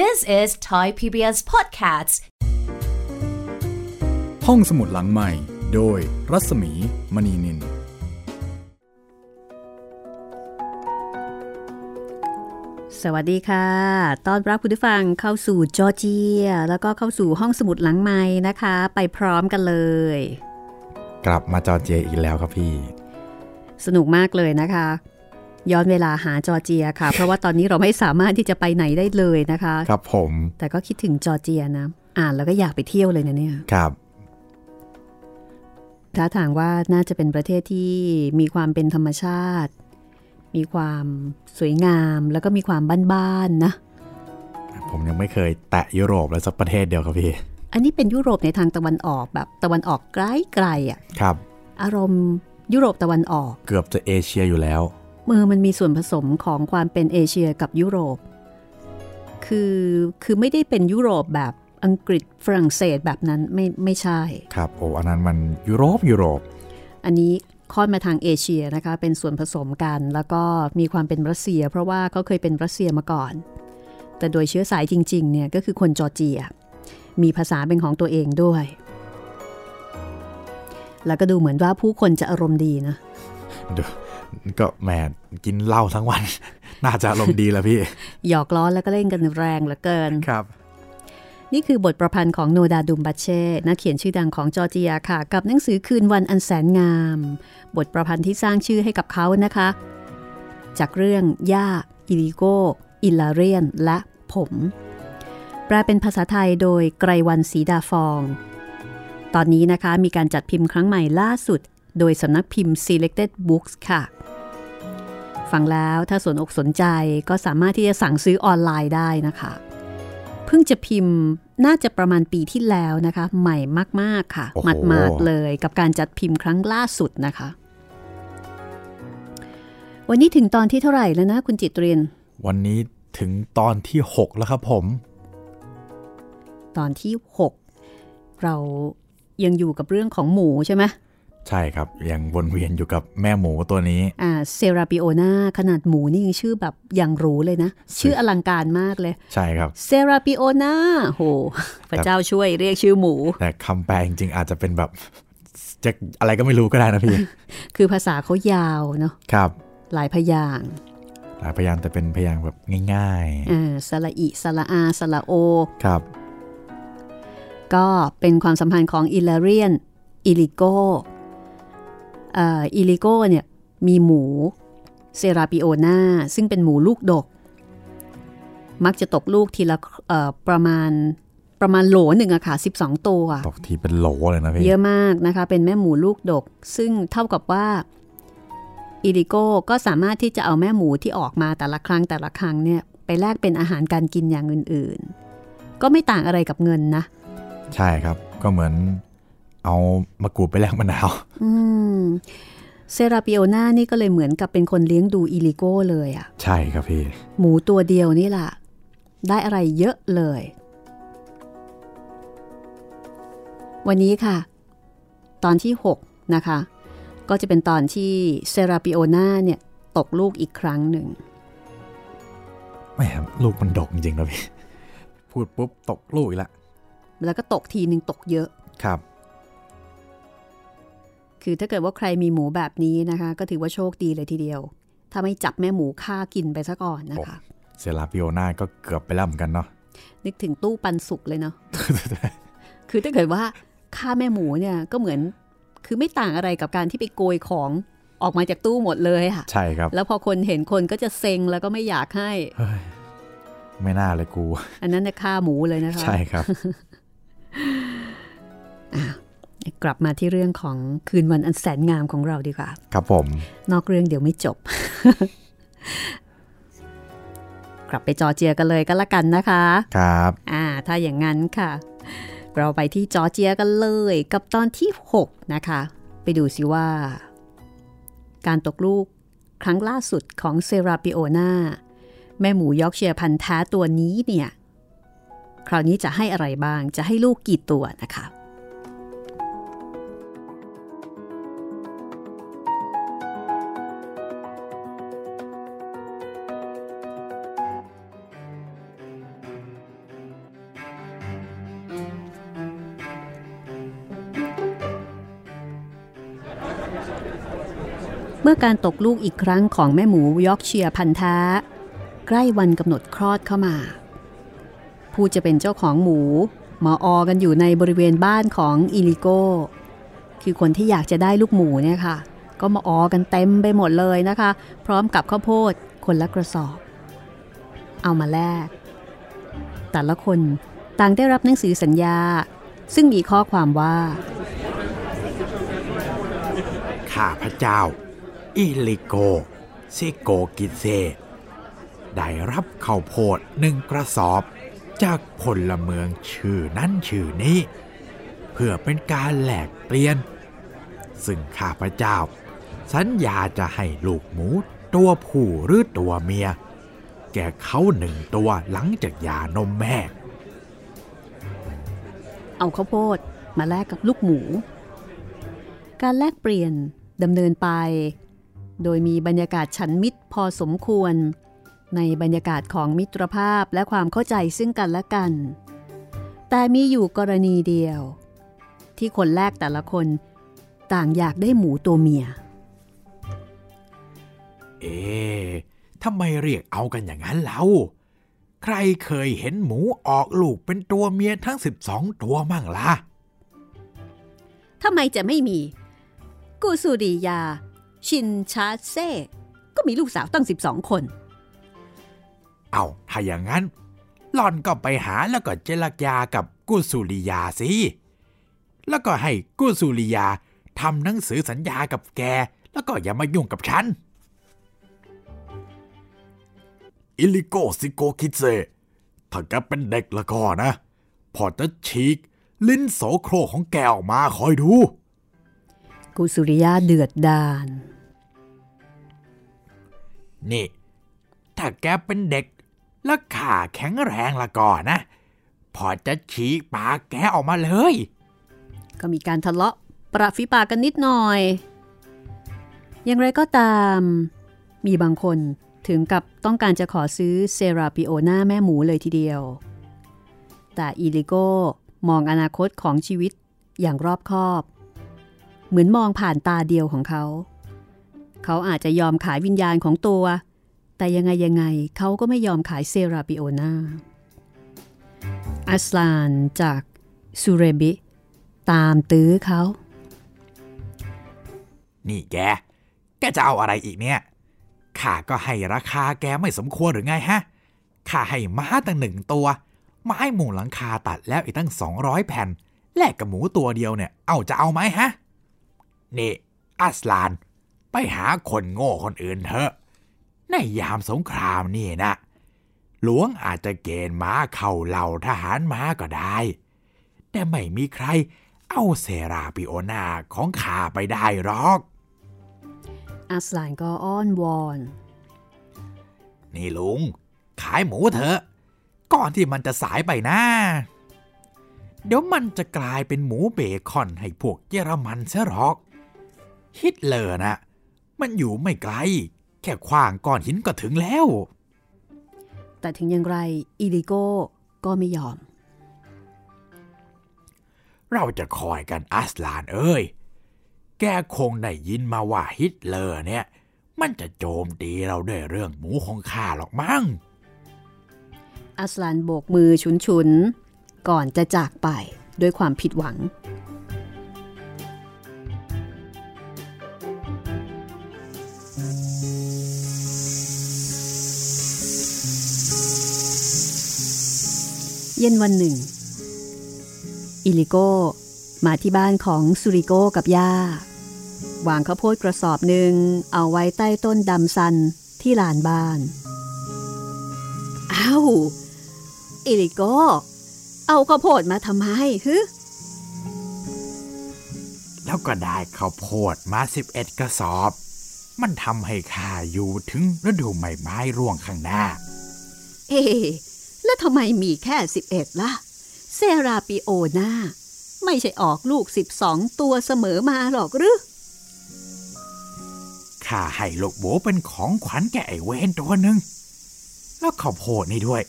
This is Thai PBS Podcasts ห้องสมุดหลังใหม่ โดยรัศมีมณีนิน สวัสดีค่ะ ต้อนรับคุณผู้ฟังเข้าสู่จอร์เจีย แล้วก็เข้าสู่ห้องสมุดหลังใหม่นะคะ ไปพร้อมกันเลย กลับมาจอร์เจียอีกแล้วครับพี่ สนุกมากเลยนะคะ ย้อนเวลาหาจอร์เจียค่ะ เพราะว่าตอนนี้เราไม่สามารถที่จะไปไหนได้เลยนะคะ ครับผม แต่ก็คิดถึงจอร์เจียนะ อ่านแล้วก็อยากไปเที่ยวเลยนะเนี่ย ครับท้าทางว่าน่าจะเป็นประเทศที่มีความเป็นธรรมชาติ มีความสวยงามแล้วก็มีความบ้านๆนะ ผมยังไม่เคยแตะยุโรปเลยสักประเทศเดียวครับพี่ อันนี้เป็นยุโรปในทางตะวันออกแบบตะวันออกไกลๆอะ ครับ อารมณ์ยุโรปตะวันออก เกือบจะเอเชียอยู่แล้ว เมื่อมันมีส่วนผสมของความเป็นเอเชียกับยุโรป คือคือไม่ได้เป็นยุโรปแบบอังกฤษฝรั่งเศสแบบนั้นไม่ไม่ใช่ ครับโอ้อันนั้นมันยุโรปยุโรป อันนี้ค่อนมาทางเอเชียนะคะ เป็นส่วนผสมกัน แล้วก็มีความเป็นรัสเซีย เพราะว่าเขาเคยเป็นรัสเซียมาก่อน แต่โดยเชื้อสายจริงๆเนี่ยก็คือคนจอร์เจีย มีภาษาเป็นของตัวเองด้วย แล้วก็ดูเหมือนว่าผู้คนจะอารมณ์ดีนะ ก็แหมกินเหล้าทั้งวัน น่าจะอารมณ์ดีแล้วพี่ หยอกล้อแล้วก็เล่นกันแรงเหลือเกินครับนี่คือบทประพันธ์ของโนดาดุมบัชเช่นักเขียนชื่อดังของจอร์เจียค่ะ กับหนังสือคืนวันอันแสนงาม บทประพันธ์ที่สร้างชื่อให้กับเขานะคะ จากเรื่องย่าอิลิโกอิลาเรียน และผม แปลเป็นภาษาไทยโดยไกรวันศรีดาฟอง ตอนนี้นะคะมีการจัดพิมพ์ครั้งใหม่ล่าสุด โดยสำนักพิมพ์ Selected Books ค่ะ ฟังแล้วถ้าสนอกสนใจก็สามารถที่จะสั่งซื้อออนไลน์ได้นะคะ เพิ่งจะพิมพ์น่าจะประมาณปีที่แล้วนะคะ ใหม่มาก ๆ ค่ะโอ้โหหมาดๆเลยกับการจัดพิมพ์ครั้งล่าสุดนะคะ วันนี้ถึงตอนที่เท่าไหร่แล้วนะ คุณจิตเรียน วันนี้ถึงตอนที่ 6 แล้วครับผม ตอนที่ 6 เรายังอยู่กับเรื่องของหมูใช่ไหม ใช่ครับ ยังวนเวียนอยู่กับแม่หมูตัวนี้ อ่าเซราปิโอนาขนาดหมูนี่ยังชื่อแบบอย่างหรูเลยนะ ชื่ออลังการมากเลย ใช่ครับเซราปิโอนาโห พระเจ้าช่วยเรียกชื่อหมู แต่คำแปลจริงๆอาจจะเป็นแบบจะอะไรก็ไม่รู้ก็ได้นะพี่ คือภาษาเขายาวเนาะครับ หลายพยางค์หลายพยางค์แต่เป็นพยางค์แบบง่ายอ่าสระอิสระอาสระโอๆครับ ก็เป็นความสัมพันธ์ของอิลาริโอนอิลิโกเอ่ออิลิโกเนี่ยมีหมูเซราปิโอนาซึ่งเป็นหมูลูกดก มักจะตกลูกทีละเอ่อประมาณประมาณโหลหนึ่งอะค่ะ 12 ตัว ตกทีเป็นโหลเลยนะพี่ เยอะมากนะคะ เป็นแม่หมูลูกดก ซึ่งเท่ากับว่าอิลิโก้ก็สามารถที่จะเอาแม่หมูที่ออกมาแต่ละครั้งแต่ละครั้งเนี่ย ไปแลกเป็นอาหารการกินอย่างอื่น ๆ ก็ไม่ต่างอะไรกับเงินนะ ใช่ครับก็เหมือน เอามะกรูดไปแลกมะนาวอืมเซราปิโอนานี่ก็เลยเหมือนกับเป็นคนเลี้ยงดูอิลิโก้เลยอะใช่ครับพี่ หมูตัวเดียวนี่แหละได้อะไรเยอะเลย วันนี้ค่ะ ตอนที่ 6 นะคะ ก็จะเป็นตอนที่เซราปิโอนาเนี่ย ตกลูกอีกครั้งหนึ่งแหมลูกมันดกจริงๆนะพี่ พูดปุ๊บตกลูกอีกละ แล้วก็ตกทีหนึ่งตกเยอะ ครับ คือถ้าเกิดว่าใครมีหมูแบบนี้นะคะ ก็ถือว่าโชคดีเลยทีเดียว ถ้าไม่จับแม่หมูฆ่ากินไปซะก่อนนะคะ เซราปิโอนาก็เกือบไปแล้วเหมือนกันเนาะ นึกถึงตู้ปันสุกเลยเนาะ คือถ้าเกิดว่าฆ่าแม่หมูเนี่ยก็เหมือน คือไม่ต่างอะไรกับการที่ไปโกยของออกมาจากตู้หมดเลยค่ะ ใช่ครับ แล้วพอคนเห็นคนก็จะเซ็งแล้วก็ไม่อยากให้เฮ้ยไม่น่าเลยกู อันนั้นน่ะฆ่าหมูเลยนะคะ ใช่ครับ กลับมาที่เรื่องของคืนวันอันแสนงามของเราดีกว่า ครับผม นอกเรื่องเดี๋ยวไม่จบ กลับไปจอร์เจียกันเลยก็แล้วกันนะคะ ครับ อ่า ถ้าอย่างนั้นค่ะ เราไปที่จอร์เจียกันเลย กับตอนที่ 6 นะคะ ไปดูสิว่า การตกลูกครั้งล่าสุดของเซราปิโอนาแม่หมูยอกเชียร์พันธุ์แท้ตัวนี้เนี่ย คราวนี้จะให้อะไรบ้าง จะให้ลูกกี่ตัวนะคะ เมื่อการตกลูกอีกครั้งของแม่หมูยอกเชียพันธะใกล้วันกำหนดคลอดเข้ามา ผู้จะเป็นเจ้าของหมูมาออกันอยู่ในบริเวณบ้านของอิลิโกคือคนที่อยากจะได้ลูกหมูเนี่ยค่ะ ก็มาออกันเต็มไปหมดเลยนะคะ พร้อมกับข้าวโพดคนละกระสอบ เอามาแลกแต่ละคนต่างได้รับหนังสือสัญญา ซึ่งมีข้อความว่า ข้าพระเจ้า อิลิโกซิโกกิเซ ได้รับข้าวโพดหนึ่งกระสอบ จากพลเมืองชื่อนั้นชื่อนี้ เพื่อเป็นการแลกเปลี่ยน ซึ่งข้าพเจ้า สัญญาจะให้ลูกหมูตัวผู้หรือตัวเมีย แก่เขาหนึ่งตัวหลังจากหย่านมแม่ เอาข้าวโพดมาแลกกับลูกหมู การแลกเปลี่ยน ดำเนินไป โดยมีบรรยากาศฉันมิตรพอสมควร ในบรรยากาศของมิตรภาพและความเข้าใจซึ่งกันและกัน แต่มีอยู่กรณีเดียว ที่คนแลกแต่ละคนต่างอยากได้หมูตัวเมีย เอ๊ะทำไมเรียกเอากันอย่างนั้นเล่าใครเคยเห็นหมูออกลูกเป็นตัวเมียทั้ง 12 ตัวมั่งล่ะทำไมจะไม่มี กูสุริยา ชินชาเซ่ก็มีลูกสาวตั้ง 12 คน เอาถ้าอย่างนั้น หล่อนก็ไปหาแล้วก็เจรจากับกุสุริยาสิ แล้วก็ให้กุสุริยาทำหนังสือสัญญากับแก แล้วก็อย่ามายุ่งกับฉัน อิลิโกซิโกคิเซถ้าแกเป็นเด็กแล้วก็นะ พ่อจะฉีก ลิ้นโสโครกของแกออกมาคอยดู กูสุริยาเดือดดานนี่ ถ้าแกเป็นเด็ก และขาแข็งแรงละก่อนนะ พ่อจะฉีกปากแกออกมาเลย ก็มีการทะเลาะปะทะฝีปากกันนิดหน่อย อย่างไรก็ตาม มีบางคนถึงกับต้องการจะขอซื้อเซราปิโอนาแม่หมูเลยทีเดียว แต่อีลิโกมองอนาคตของชีวิตอย่างรอบคอบ เหมือนมองผ่านตาเดียวของเขา เขาอาจจะยอมขายวิญญาณของตัว แต่ยังไงยังไงเขาก็ไม่ยอมขายเซราปิโอนาอัสลานจากซูเรบิ ตามตื้อเขา นี่แก แกจะเอาอะไรอีกเนี่ย ข้าก็ให้ราคาแกไม่สมควรหรือไงฮะ ข้าให้ม้าตั้งหนึ่งตัว ไม้มุงหลังคาตัดแล้วอีกตั้งสองร้อยแผ่น แลกกับหมูตัวเดียวเนี่ย เอาจะเอาไหมฮะ นี่อัสลาน ไปหาคนโง่คนอื่นเถอะ ในยามสงครามนี่นะ หลวงอาจจะเกณฑ์ม้าเข้าเหล่าทหารม้าก็ได้ แต่ไม่มีใครเอาเซราปิโอนาของข้าไปได้หรอกอัสลานก็อ้อนวอน นี่ลุง ขายหมูเถอะ ก่อนที่มันจะสายไปนะ เดี๋ยวมันจะกลายเป็นหมูเบคอนให้พวกเยอรมันเสียหรอก ฮิตเลอร์นะมันอยู่ไม่ไกล แค่ขว้างก้อนหินก็ถึงแล้ว แต่ถึงอย่างไรอีลิโก้ก็ไม่ยอม เราจะคอยกันอัสลานเอ้ย แกคงได้ยินมาว่าฮิตเลอร์เนี่ย มันจะโจมตีเราด้วยเรื่องหมูของข้าหรอกมั้ง อัสลานโบกมือฉุนๆ ก่อนจะจากไปด้วยความผิดหวัง เย็นวันหนึ่ง อิลิโกมาที่บ้านของสุริโกกับย่าวางข้าวโพดกระสอบหนึ่งเอาไว้ใต้ต้นดำซันที่ลานบ้าน อ้าว อิลิโกเอาข้าวโพดมาทำไมฮึแล้วก็ได้ข้าวโพดมา11กระสอบ มันทำให้ข้าอยู่ถึงฤดูใบไม้ร่วงข้างหน้า เอ๊ะ แล้วทำไมมีแค่ 11 ล่ะ เซราปิโอนาไม่ใช่ออกลูก 12 ตัวเสมอมาหรอกหรือข้าให้ลูกหมูเป็นของขวัญแก่ไอ้เวนตัวหนึ่งแล้วข้าวโพดนี่ด้วย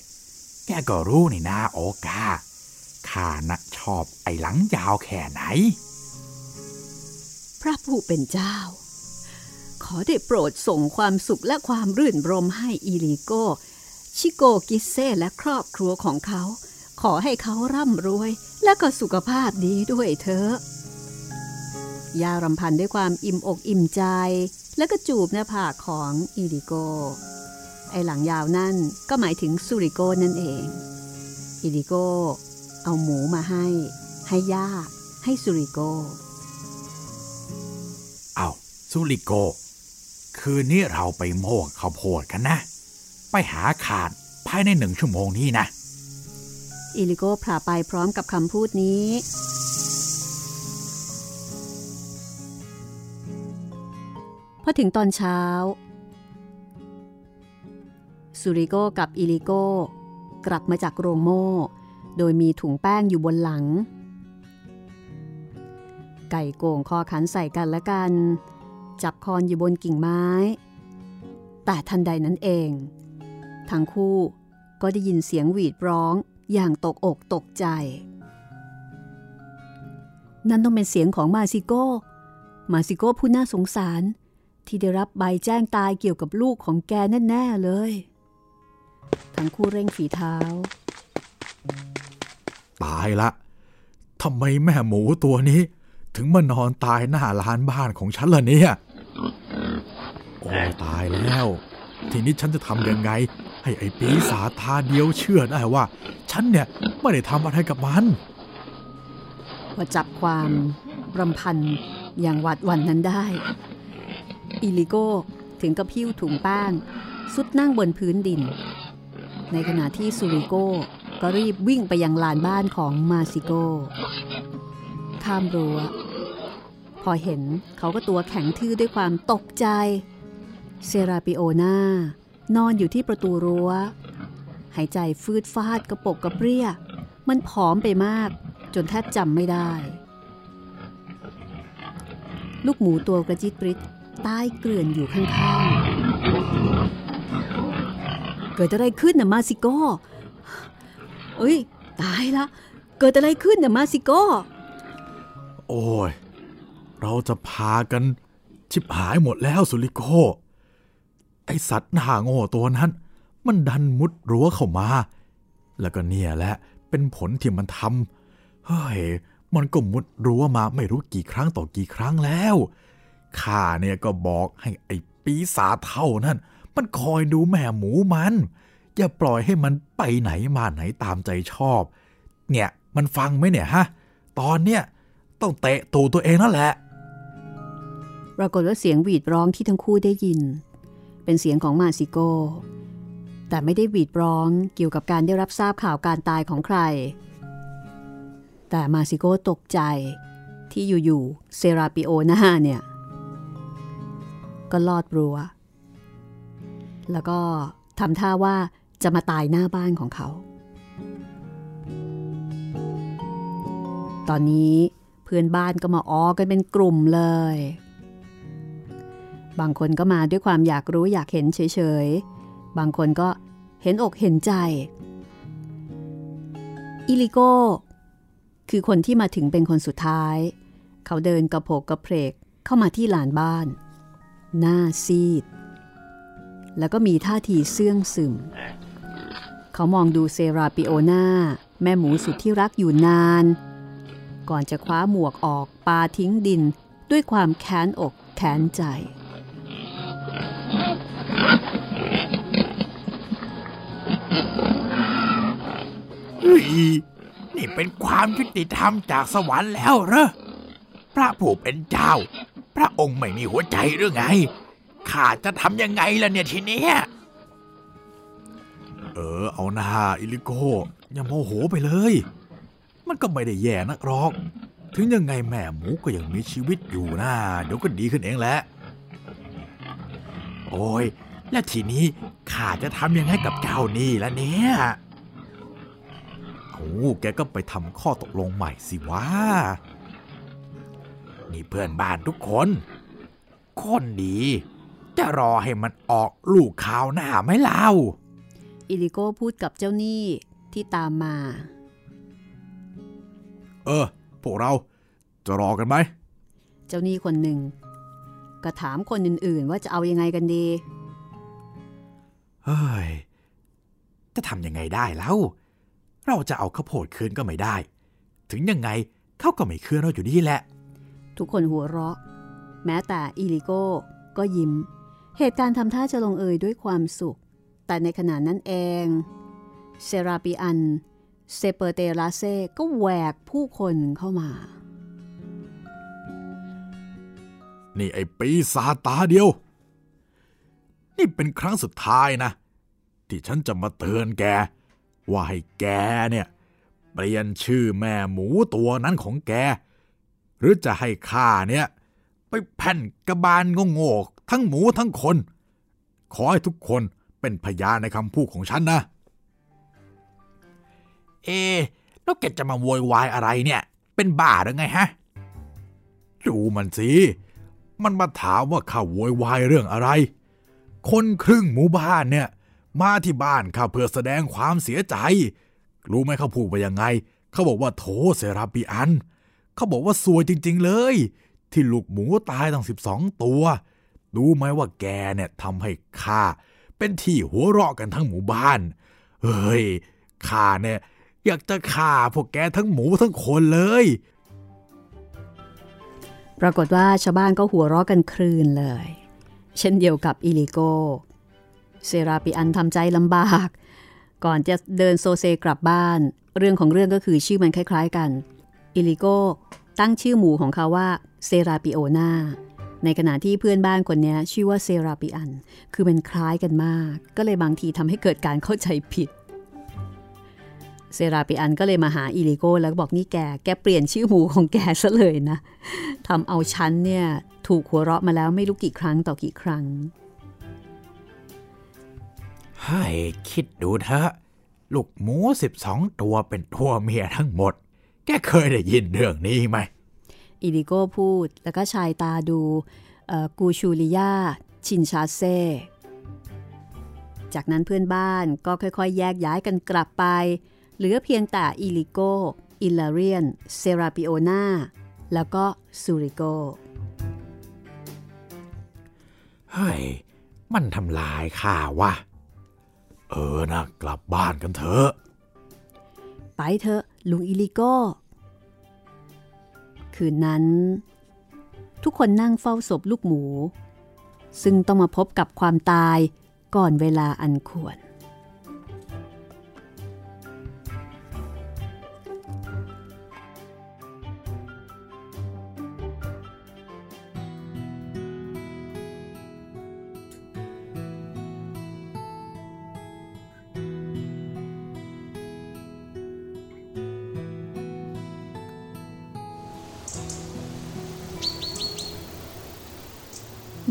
แกก็รู้นี่นาโอกาข้านะชอบไอ้หลังยาวแค่ไหน พระผู้เป็นเจ้า ขอได้โปรดส่งความสุขและความรื่นรมให้อีลิโก ชิโกกิเซ่และครอบครัวของเขา ขอให้เขาร่ำรวย และก็สุขภาพดีด้วยเถอะ ย่ารำพันด้วยความอิ่มอกอิ่มใจ แล้วก็จูบหน้าผากของอีลิโก ไอ้หลังยาวนั่นก็หมายถึงสุริโกนั่นเองอีลิโก เอาหมูมาให้ ให้ย่า ให้สุริโก เอาสุริโก คืนนี้เราไปโมกข้าวโพดกันนะ ไปหาขาดภายในหนึ่งชั่วโมงนี้นะอีลิโกพลาไปพร้อมกับคำพูดนี้ พอถึงตอนเช้าสุริโกกับอีลิโกกลับมาจากโรงโม่ โดยมีถุงแป้งอยู่บนหลัง ไก่โก่งคอขันใส่กันและกัน จับคอนอยู่บนกิ่งไม้ แต่ทันใดนั้นเอง ทั้งคู่ก็ได้ยินเสียงหวีดร้องอย่างตกอกตกใจ นั่นต้องเป็นเสียงของมาซิโก้ มาซิโก้ผู้น่าสงสาร ที่ได้รับใบแจ้งตายเกี่ยวกับลูกของแกแน่ ๆ เลย ทั้งคู่เร่งฝีเท้า ตายละทำไมแม่หมูตัวนี้ ถึงมานอนตายหน้าลานบ้านของฉันล่ะเนี่ย โอ้ตายแล้ว ทีนี้ฉันจะทำยังไง ให้ไอ้ปีศาจทาเดียวเชื่อได้ว่า ฉันเนี่ยไม่ได้ทำอะไรกับมันพอจับความรำพันอย่างหวาดหวั่นนั้นได้ อิลิโก้ถึงกับทิ้งถุงแป้งทรุดนั่งบนพื้นดิน ในขณะที่ซูริโก้ก็รีบวิ่งไปยังลานบ้านของมาซิโก้ข้ามรั้วพอเห็นเขาก็ตัวแข็งทื่อด้วยความตกใจ เซราปิโอนา นอนอยู่ที่ประตูรั้ว หายใจฟืดฟาดกระปลกกระเปลี้ย มันผอมไปมากจนแทบจำไม่ได้ ลูกหมูตัวกระจิตริดใต้เกลื่อนอยู่ข้างๆ เกิดอะไรขึ้นนะมาซิโก้ เอ้ย ตายละ เกิดอะไรขึ้นนะมาซิโก้ โอ้ย เราจะพากันชิบหายหมดแล้วสุริโก ไอสัตว์หน้าโง่ตัวนั้น มันดันมุดรั้วเข้ามา แล้วก็เนี่ยแหละเป็นผลที่มันทำเฮ้ยมันก็มุดรั้วมาไม่รู้กี่ครั้งต่อกี่ครั้งแล้วข้าเนี่ยก็บอกให้ไอ้ปีศาจเท่านั้น มันคอยดูแม่หมูมัน อย่าปล่อยให้มันไปไหนมาไหนตามใจชอบ เนี่ยมันฟังไหมเนี่ยฮะ ตอนเนี้ยต้องเตะตูตัวเองนั่นแหละ ปรากฏว่าเสียงหวีดร้องที่ทั้งคู่ได้ยิน เป็นเสียงของมาซิโก แต่ไม่ได้หวีดร้องเกี่ยวกับการได้รับทราบข่าวการตายของใคร แต่มาซิโกตกใจที่อยู่ๆเซราปิโอนาเนี่ย ก็ลอดรั้วแล้วก็ทำท่าว่าจะมาตายหน้าบ้านของเขา ตอนนี้เพื่อนบ้านก็มาอ้อกันเป็นกลุ่มเลย บางคนก็มาด้วยความอยากรู้อยากเห็นเฉยๆ บางคนก็เห็นอกเห็นใจ อิลิโก้คือคนที่มาถึงเป็นคนสุดท้าย เขาเดินกระโผกกระเพกเข้ามาที่ลานบ้าน หน้าซีด แล้วก็มีท่าทีเสื่องซึม เขามองดูเซราปิโอนาแม่หมูสุดที่รักอยู่นาน ก่อนจะคว้าหมวกออกปาทิ้งดินด้วยความแค้นอกแค้นใจ นี่เป็นความยุติธรรมจากสวรรค์แล้วเหรอ พระผู้เป็นเจ้า พระองค์ไม่มีหัวใจหรือไง ข้าจะทำยังไงล่ะเนี่ยทีเนี้ย เออ เอาหน้าอิลิโกอย่าโมโหไปเลย มันก็ไม่ได้แย่นักหรอก ถึงยังไงแม่หมูก็ยังมีชีวิตอยู่นะ เดี๋ยวก็ดีขึ้นเองแหละ โอ้ย และทีนี้ข้าจะทำยังไงกับเจ้านี่ล่ะเนี่ย แกก็ไปทำข้อตกลงใหม่สิวะนี่เพื่อนบ้านทุกคน คนดี จะรอให้มันออกลูกข่าวหน้าไหมเล่า อิลิโก้พูดกับเจ้าหนี้ที่ตามมา เออ พวกเราจะรอกันไหม เจ้าหนี้คนหนึ่งก็ถามคนอื่นๆ ว่าจะเอายังไงกันดี เฮ้ย จะทำยังไงได้แล้ว เราจะเอาข้าวโพดคืนก็ไม่ได้ ถึงยังไงเขาก็ไม่คืนเราอยู่ดีแหละ ทุกคนหัวเราะ แม้แต่อีลิโก้ก็ยิ้ม เหตุการณ์ทำท่าจะลงเอยด้วยความสุข แต่ในขณะนั้นเองเซราปิอันเซเปอร์เตลาเซก็แหวกผู้คนเข้ามา นี่ไอ้ปีศาจตาเดียว นี่เป็นครั้งสุดท้ายนะ ที่ฉันจะมาเตือนแก ว่าให้แกเนี่ยเปลี่ยนชื่อแม่หมูตัวนั้นของแก หรือจะให้ข้าเนี่ยไปแผ่นกระบาลโง่ๆทั้งหมูทั้งคน ขอให้ทุกคนเป็นพยานในคำพูดของฉันนะ เอะแล้วแกจะมาโวยวายอะไรเนี่ย เป็นบ้าหรือไงฮะ ดูมันสิ มันมาถามว่าข้าโวยวายเรื่องอะไร คนครึ่งหมู่บ้านเนี่ย มาที่บ้านข้าเพื่อแสดงความเสียใจ รู้ไหมเขาพูดว่ายังไง เขาบอกว่าโถเซราปิอัน เขาบอกว่าซวยจริง ๆ เลย ที่ลูกหมูตายตั้งสิบสองตัว รู้ไหมว่าแกเนี่ยทำให้ข้าเป็นที่หัวเราะกันทั้งหมู่บ้าน เฮ้ยข้าเนี่ยอยากจะฆ่าพวกแกทั้งหมูทั้งคนเลย ปรากฏว่าชาวบ้านก็หัวเราะกันครืนเลย เช่นเดียวกับอิลิโก เซราปิอันทำใจลำบาก ก่อนจะเดินโซเซกลับบ้าน เรื่องของเรื่องก็คือชื่อมันคล้าย ๆกัน อิลิโกตั้งชื่อหมูของเขาว่าเซราปิโอนาในขณะที่เพื่อนบ้านคนนี้ชื่อว่าเซราปิอัน คือมันคล้ายกันมาก ก็เลยบางทีทำให้เกิดการเข้าใจผิด เซราปิอันก็เลยมาหาอิลิโกแล้วก็บอกนี่แก แกเปลี่ยนชื่อหมูของแกซะเลยนะทำเอาฉันเนี่ย ถูกหัวเราะมาแล้วไม่รู้กี่ครั้งต่อกี่ครั้ง ให้คิดดูเถอะลูกหมูสิบสองตัวเป็นตัวเมียทั้งหมด แกเคยได้ยินเรื่องนี้ไหม อิลิโก้พูดแล้วก็ชายตาดูเอ่อกูชูริยาชินชาเซ จากนั้นเพื่อนบ้านก็ค่อยๆ แยกย้ายกันกลับไป เหลือเพียงแต่อิลิโกอิลาเรียน เซราปิโอนาแล้วก็ซูริโกเฮ้ย มันทำลายข้าวะ เออนะกลับบ้านกันเถอะ ไปเถอะลุงอิลิโก้ คืนนั้น ทุกคนนั่งเฝ้าศพลูกหมู ซึ่งต้องมาพบกับความตายก่อนเวลาอันควร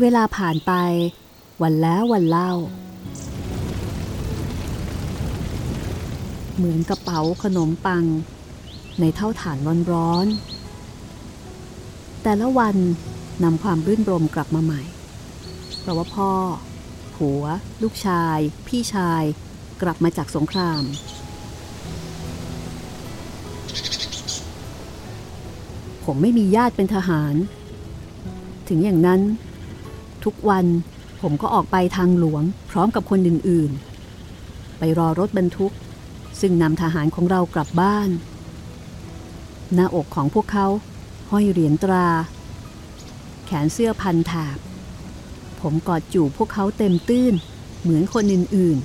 เวลาผ่านไป วันแล้ววันเล่า เหมือนกระเป๋าขนมปัง ในเท่าฐานร้อนๆแต่ละวันนำความรื่นรมกลับมาใหม่ เพราะว่าพ่อ ผัว ลูกชาย พี่ชาย กลับมาจากสงคราม ผมไม่มีญาติเป็นทหาร ถึงอย่างนั้น ทุกวันผมก็ออกไปทางหลวงพร้อมกับคนอื่นๆ ไปรอรถบรรทุก ซึ่งนำทหารของเรากลับบ้าน หน้าอกของพวกเขาห้อยเหรียญตรา แขนเสื้อพันแถบผมกอดจูบพวกเขาเต็มตื้นเหมือนคนอื่น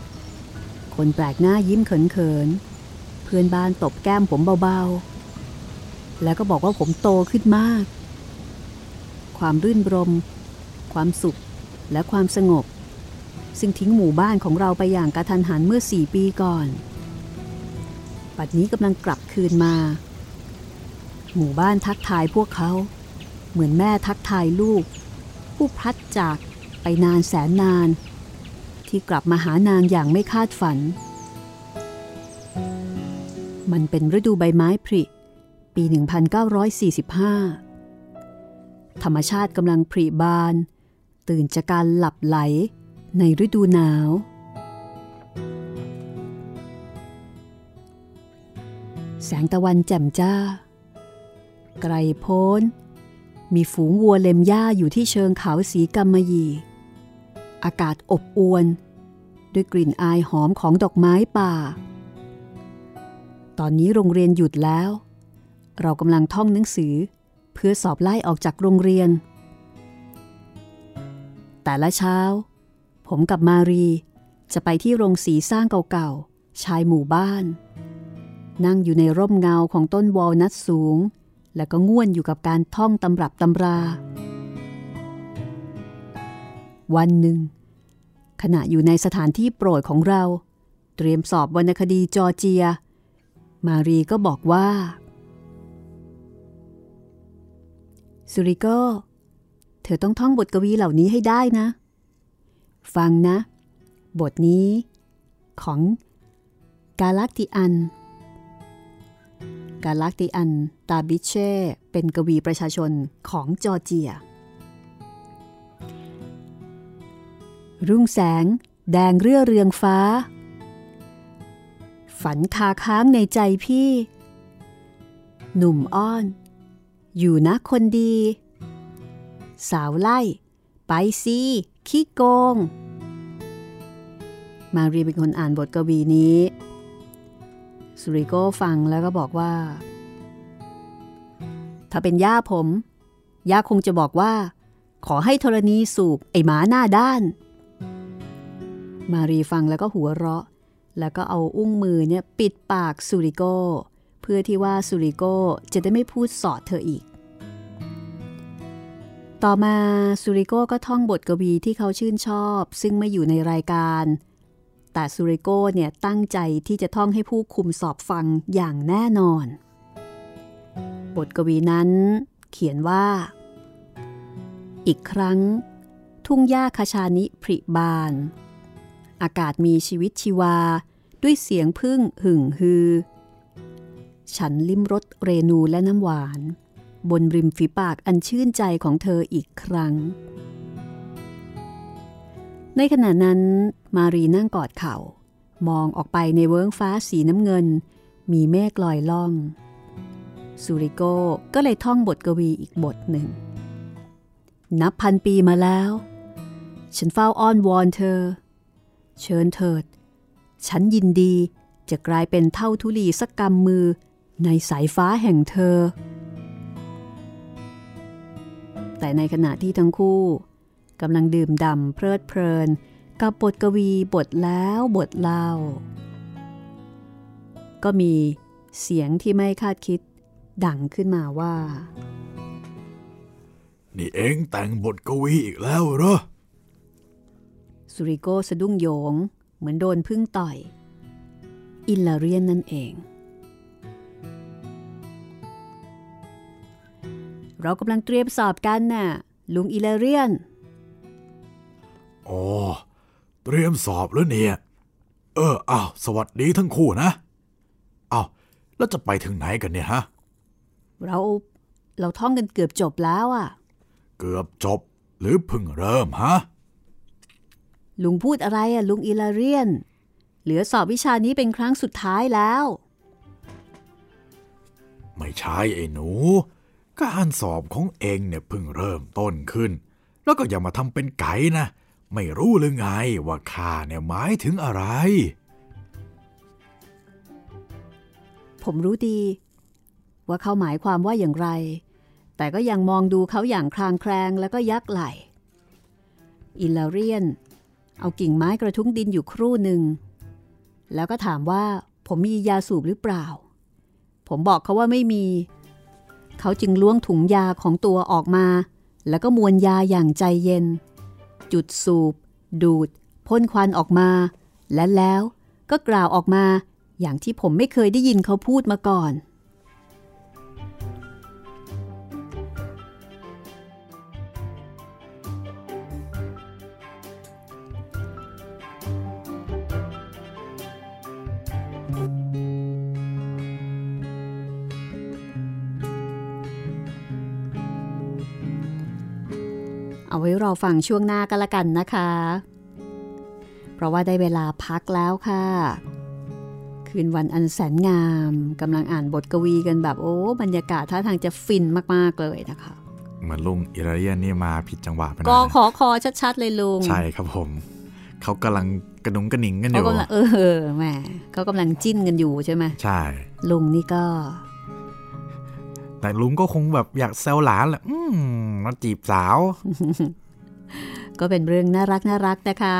ๆ คนแปลกหน้ายิ้มเขินๆ เพื่อนบ้านตบแก้มผมเบาๆ แล้วก็บอกว่าผมโตขึ้นมาก ความรื่นรม ความสุข และความสงบ ซึ่งทิ้งหมู่บ้านของเราไปอย่างกระทันหันเมื่อสี่ปีก่อนปัดนี้กำลังกลับคืนมา หมู่บ้านทักทายพวกเขา เหมือนแม่ทักทายลูก ผู้พลัดจากไปนานแสนนาน ที่กลับมาหานางอย่างไม่คาดฝัน มันเป็นฤดูใบไม้ผลิปี 1945 ธรรมชาติกำลังผลิบาน ตื่นจากการหลับไหลในฤดูหนาว แสงตะวันแจ่มจ้า ไกลโพ้น มีฝูงวัวเล็มหญ้าอยู่ที่เชิงเขาสีกำมะหยี่ อากาศอบอวน ด้วยกลิ่นอายหอมของดอกไม้ป่า ตอนนี้โรงเรียนหยุดแล้ว เรากำลังท่องหนังสือ เพื่อสอบไล่ออกจากโรงเรียน แต่ละเช้า ผมกับมารีจะไปที่โรงสีสร้างเก่าๆ ชายหมู่บ้าน นั่งอยู่ในร่มเงาของต้นวอลนัทสูง แล้วก็ง่วนอยู่กับการท่องตำรับตำรา วันหนึ่ง ขณะอยู่ในสถานที่โปรดของเรา เตรียมสอบวรรณคดีจอร์เจีย มารีก็บอกว่า สุริโกเธอต้องท่องบทกวีเหล่านี้ให้ได้นะ ฟังนะ บทนี้ของกาลักติอัน กาลักติอัน ตาบิเช่ เป็นกวีประชาชนของจอร์เจีย รุ่งแสง แดงเรื่อเรืองฟ้า ฝันคาค้างในใจพี่ หนุ่มอ้อน อยู่นะคนดี สาวไล่ ไปซีขี้โกง มารีเป็นคนอ่านบทกวีนี้สุริโกฟังแล้วก็บอกว่า ถ้าเป็นย่าผม ย่าคงจะบอกว่า ขอให้ธรณีสูบไอหมาหน้าด้าน มารีฟังแล้วก็หัวเราะ แล้วก็เอาอุ้งมือเนี่ยปิดปากสุริโก เพื่อที่ว่าสุริโกจะได้ไม่พูดสอดเธออีก ต่อมาสุริโกก็ท่องบทกวีที่เขาชื่นชอบ ซึ่งไม่อยู่ในรายการ แต่สุริโกเนี่ยตั้งใจที่จะท่องให้ผู้คุมสอบฟังอย่างแน่นอน บทกวีนั้นเขียนว่า อีกครั้ง ทุ่งหญ้าคาชานิผริบาน อากาศมีชีวิตชีวาด้วยเสียงพึ่งหึ่งฮือ ฉันลิ้มรสเรนูและน้ำหวาน บนริมฝีปากอันชื่นใจของเธออีกครั้ง ในขณะนั้นมารีนั่งกอดเข่า มองออกไปในเวิ้งฟ้าสีน้ำเงิน มีเมฆลอยล่องสุริโกก็เลยท่องบทกวีอีกบทหนึ่ง นับพันปีมาแล้ว ฉันเฝ้าอ้อนวอนเธอ เชิญเถิด ฉันยินดีจะกลายเป็นเท่าทุลีสักกำมือ ในสายฟ้าแห่งเธอ แต่ในขณะที่ทั้งคู่กำลังดื่มด่ำเพลิดเพลิน กับบทกวีบทแล้วบทเล่า ก็มีเสียงที่ไม่คาดคิดดังขึ้นมาว่า นี่เองแต่งบทกวีอีกแล้วเหรอ สุริโกสะดุ้งโยง เหมือนโดนพึ่งต่อย อิลลาเรียนนั่นเอง เรากำลังเตรียมสอบกันน่ะ ลุงอิลาเรียนอ๋อเตรียมสอบแล้วเนี่ย เอออ้าวสวัสดีทั้งคู่นะอ้าวแล้วจะไปถึงไหนกันเนี่ยฮะ เราเราท่องกันเกือบจบแล้วอะเกือบจบหรือเพิ่งเริ่มฮะ ลุงพูดอะไรอะลุงอิลาเรียน เหลือสอบวิชานี้เป็นครั้งสุดท้ายแล้ว ไม่ใช่ไอ้หนู การสอบของเองเนี่ยเพิ่งเริ่มต้นขึ้น แล้วก็อย่ามาทำเป็นไก่นะ ไม่รู้หรือไงว่าข้าเนี่ยหมายถึงอะไร ผมรู้ดี ว่าเขาหมายความว่าอย่างไร แต่ก็ยังมองดูเขาอย่างคลางแคลงแล้วก็ยักไหลอิลลาเรียน เอากิ่งไม้กระทุ้งดินอยู่ครู่หนึ่ง แล้วก็ถามว่าผมมียาสูบหรือเปล่า ผมบอกเขาว่าไม่มี เขาจึงล้วงถุงยาของตัวออกมา แล้วก็มวนยาอย่างใจเย็น จุดสูบ ดูดพ่นควันออกมา และแล้วก็กล่าวออกมาอย่างที่ผมไม่เคยได้ยินเขาพูดมาก่อน เอาไว้รอฟังช่วงหน้ากันละกันนะคะ เพราะว่าได้เวลาพักแล้วค่ะ คืนวันอันแสนงามกำลังอ่านบทกวีกันแบบโอ้บรรยากาศท่าทางจะฟินมาก ๆ เลยนะคะเหมือนลุงอิราเลียนนี่มาผิดจังหวะไปหน่ก็อยขอคอชัด ๆ เลยลุง ใช่ครับผม เขากำลังกระนุงกระหนิงกันอเขายู่กำลังเออแหมเขากำลังจิ้นกันอยู่ใช่ไหมใช่ ลุงนี่ก็ แต่ลุงก็คงแบบอยากแซวหลานแหละ อืมมาจีบสาว ก็เป็นเรื่องน่ารักน่ารักนะคะ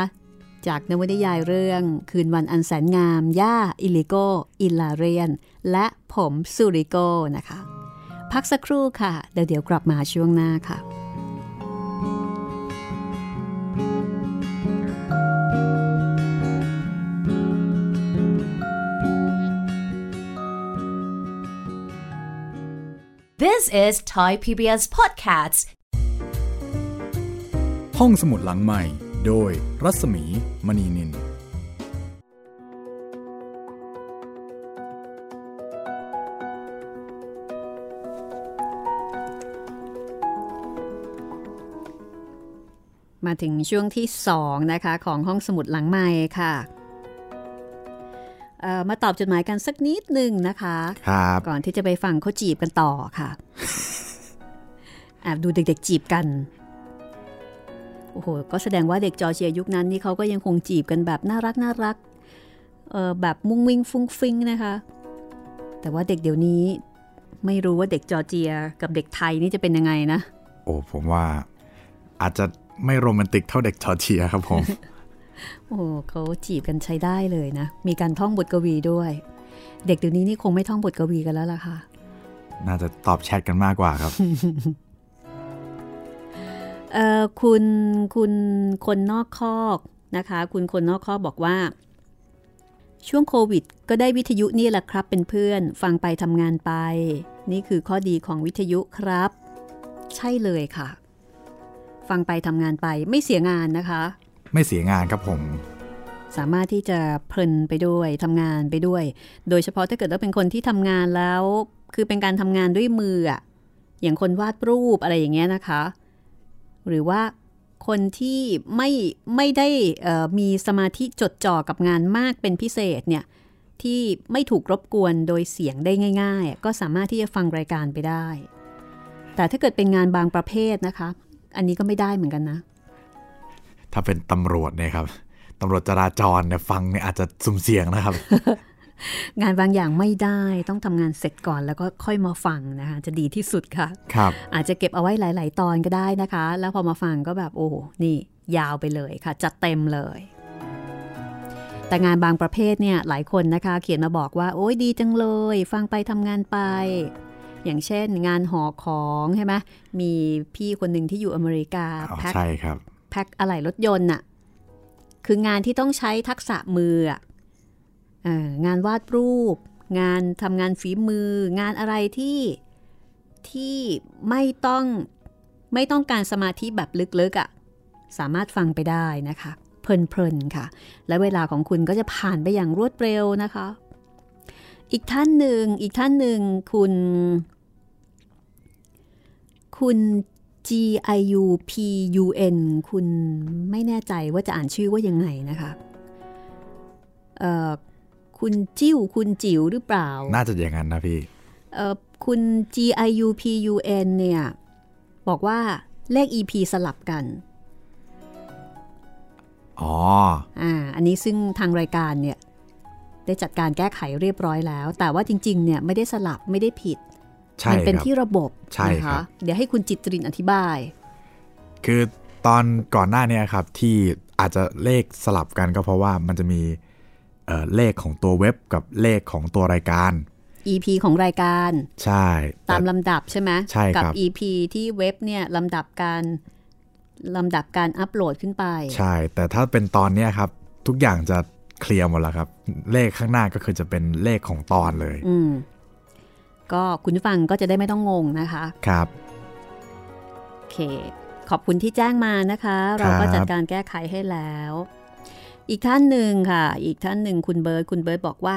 จากนวนิยายเรื่องคืนวันอันแสนงาม ย่า อิลิโก อิลาเรียน และผมซูริโกนะคะ พักสักครู่ค่ะ เดี๋ยวเดี๋ยวกลับมาช่วงหน้าค่ะ This is Thai PBS Podcasts. ห้องสมุดหลังใหม่ โดยรัศมีมณีนิน มาถึงช่วงที่สองนะคะ ของห้องสมุดหลังใหม่ค่ะเอ่อ มาตอบจดหมายกันสักนิดหนึ่งนะคะครับก่อนที่จะไปฟังเขาจีบกันต่อค่ะแอบดูเด็กๆจีบกัน โอ้โห ก็แสดงว่าเด็กจอร์เจียยุคนั้นนี่เขาก็ยังคงจีบกันแบบน่ารักน่ารักเออแบบมุ้งมิ้งฟุ้งฟิ้งนะคะ แต่ว่าเด็กเดี๋ยวนี้ไม่รู้ว่าเด็กจอร์เจียกับเด็กไทยนี่จะเป็นยังไงนะ โอ้ผมว่าอาจจะไม่โรแมนติกเท่าเด็กจอร์เจียครับผม โอ้โหเขาจีบกันใช้ได้เลยนะ มีการท่องบทกวีด้วย เด็กเดี๋ยวนี้นี่คงไม่ท่องบทกวีกันแล้วล่ะค่ะ น่าจะตอบแชทกันมากกว่าครับเอ่อคุณคุณคนนอกคอกนะคะ คุณคนนอกคอกบอกว่าช่วงโควิด ก็ได้วิทยุนี่แหละครับเป็นเพื่อนฟังไปทำงานไป นี่คือข้อดีของวิทยุครับ ใช่เลยค่ะ ฟังไปทำงานไปไม่เสียงานนะคะ ไม่เสียงานครับผม สามารถที่จะเพลินไปด้วยทำงานไปด้วย โดยเฉพาะถ้าเกิดว่าเป็นคนที่ทำงานแล้ว คือเป็นการทำงานด้วยมืออะอย่างคนวาดรูปอะไรอย่างเงี้ยนะคะ หรือว่าคนที่ไม่ไม่ได้มีสมาธิจดจ่อกับงานมากเป็นพิเศษเนี่ยที่ไม่ถูกรบกวนโดยเสียงได้ง่าย ๆ ก็สามารถที่จะฟังรายการไปได้ แต่ถ้าเกิดเป็นงานบางประเภทนะคะ อันนี้ก็ไม่ได้เหมือนกันนะ ถ้าเป็นตำรวจเนี่ยครับตำรวจจราจรเนี่ยฟังเนี่ยอาจจะสุ่มเสี่ยงนะครับ งานบางอย่างไม่ได้ต้องทำงานเสร็จก่อนแล้วก็ค่อยมาฟังนะคะจะดีที่สุดค่ะครับ อาจจะเก็บเอาไว้หลาย ๆ ตอนก็ได้นะคะ แล้วพอมาฟังก็แบบโอ้โหนี่ยาวไปเลยค่ะจัดเต็มเลย แต่งานบางประเภทเนี่ยหลายคนนะคะ เขียนมาบอกว่าโอ้ยดีจังเลย ฟังไปทำงานไป อย่างเช่นงานหอของใช่ไหมมีพี่คนหนึ่งที่อยู่อเมริกาอ๋อแพ็คใช่ครับ แพ็คอะไหล่รถยนต์น่ะ คืองานที่ต้องใช้ทักษะมืออองานวาดรูป งานทำงานฝีมือ งานอะไรที่ที่ไม่ต้องไม่ต้องการสมาธิแบบลึกๆอะ่ะ สามารถฟังไปได้นะคะ เพลินๆค่ะ และเวลาของคุณก็จะผ่านไปอย่างรวดเร็วนะคะ อีกท่านหนึ่งอีกท่านหนึ่งคุณ คุณ G I U P U N คุณไม่แน่ใจว่าจะอ่านชื่อว่ายังไงนะคะเอ่อคุณจิ้วคุณจิ๋วหรือเปล่า น่าจะอย่างนั้นนะพี่เอ่อคุณ G I U P U N เนี่ย บอกว่าเลข EP สลับกัน อ๋อ อ่า อันนี้ซึ่งทางรายการเนี่ย ได้จัดการแก้ไขเรียบร้อยแล้ว แต่ว่าจริง ๆ เนี่ย ไม่ได้สลับไม่ได้ผิด ใช่มัเป็นครับที่ระบบใช่นะครัคะบเดี๋ยวให้คุณจิตรินอธิบาย คือตอนก่อนหน้าเนี้ครับที่อาจจะเลขสลับกันก็เพราะว่ามันจะมีเอ่อเลขของตัวเว็บกับเลขของตัวรายการ EP ของรายการ ใช่แต่ตามลำดับใช่ไหมใช่ครับกับ EP ที่เว็บเนี่ยลำดับการลำดับการอัปโหลดขึ้นไป ใช่ แต่ถ้าเป็นตอนเนี้ยครับ ทุกอย่างจะเคลียร์หมดแล้วครับ เลขข้างหน้าก็คือจะเป็นเลขของตอนเลยอืม ก็คุณผู้ฟังก็จะได้ไม่ต้องงงนะคะ ครับโอเค ขอบคุณที่แจ้งมานะคะ เราก็จัดการแก้ไขให้แล้ว อีกท่านหนึ่งค่ะ อีกท่านหนึ่งคุณเบิร์ดคุณเบิร์ดบอกว่า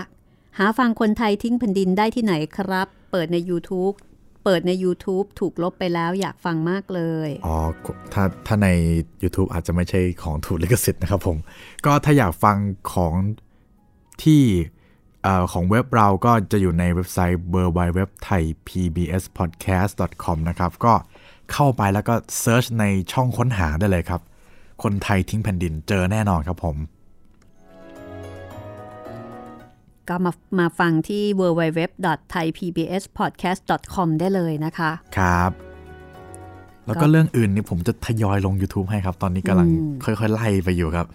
หาฟังคนไทยทิ้งแผ่นดินได้ที่ไหนครับ เปิดใน YouTube เปิดใน YouTube ถูกลบไปแล้วอยากฟังมากเลย อ๋อ ถ้าถ้าใน YouTube อาจจะไม่ใช่ของถูกลิขสิทธิ์นะครับผม ก็ถ้าอยากฟังของที่เอ่อ ของเว็บเราก็จะอยู่ในเว็บไซต์ w w w t h a i p b s p o d c a s t c o m นะครับ ก็เข้าไปแล้วก็เซิร์ชในช่องค้นหาได้เลยครับ คนไทยทิ้งแผ่นดินเจอแน่นอนครับผม ก็มามาฟังที่ www.thaipbspodcast.com ได้เลยนะคะ ครับ แล้วก็ก็เรื่องอื่นนี่ผมจะทยอยลง YouTube ให้ครับ ตอนนี้กำลังอืมค่อยๆ ไล่ไปอยู่ครับ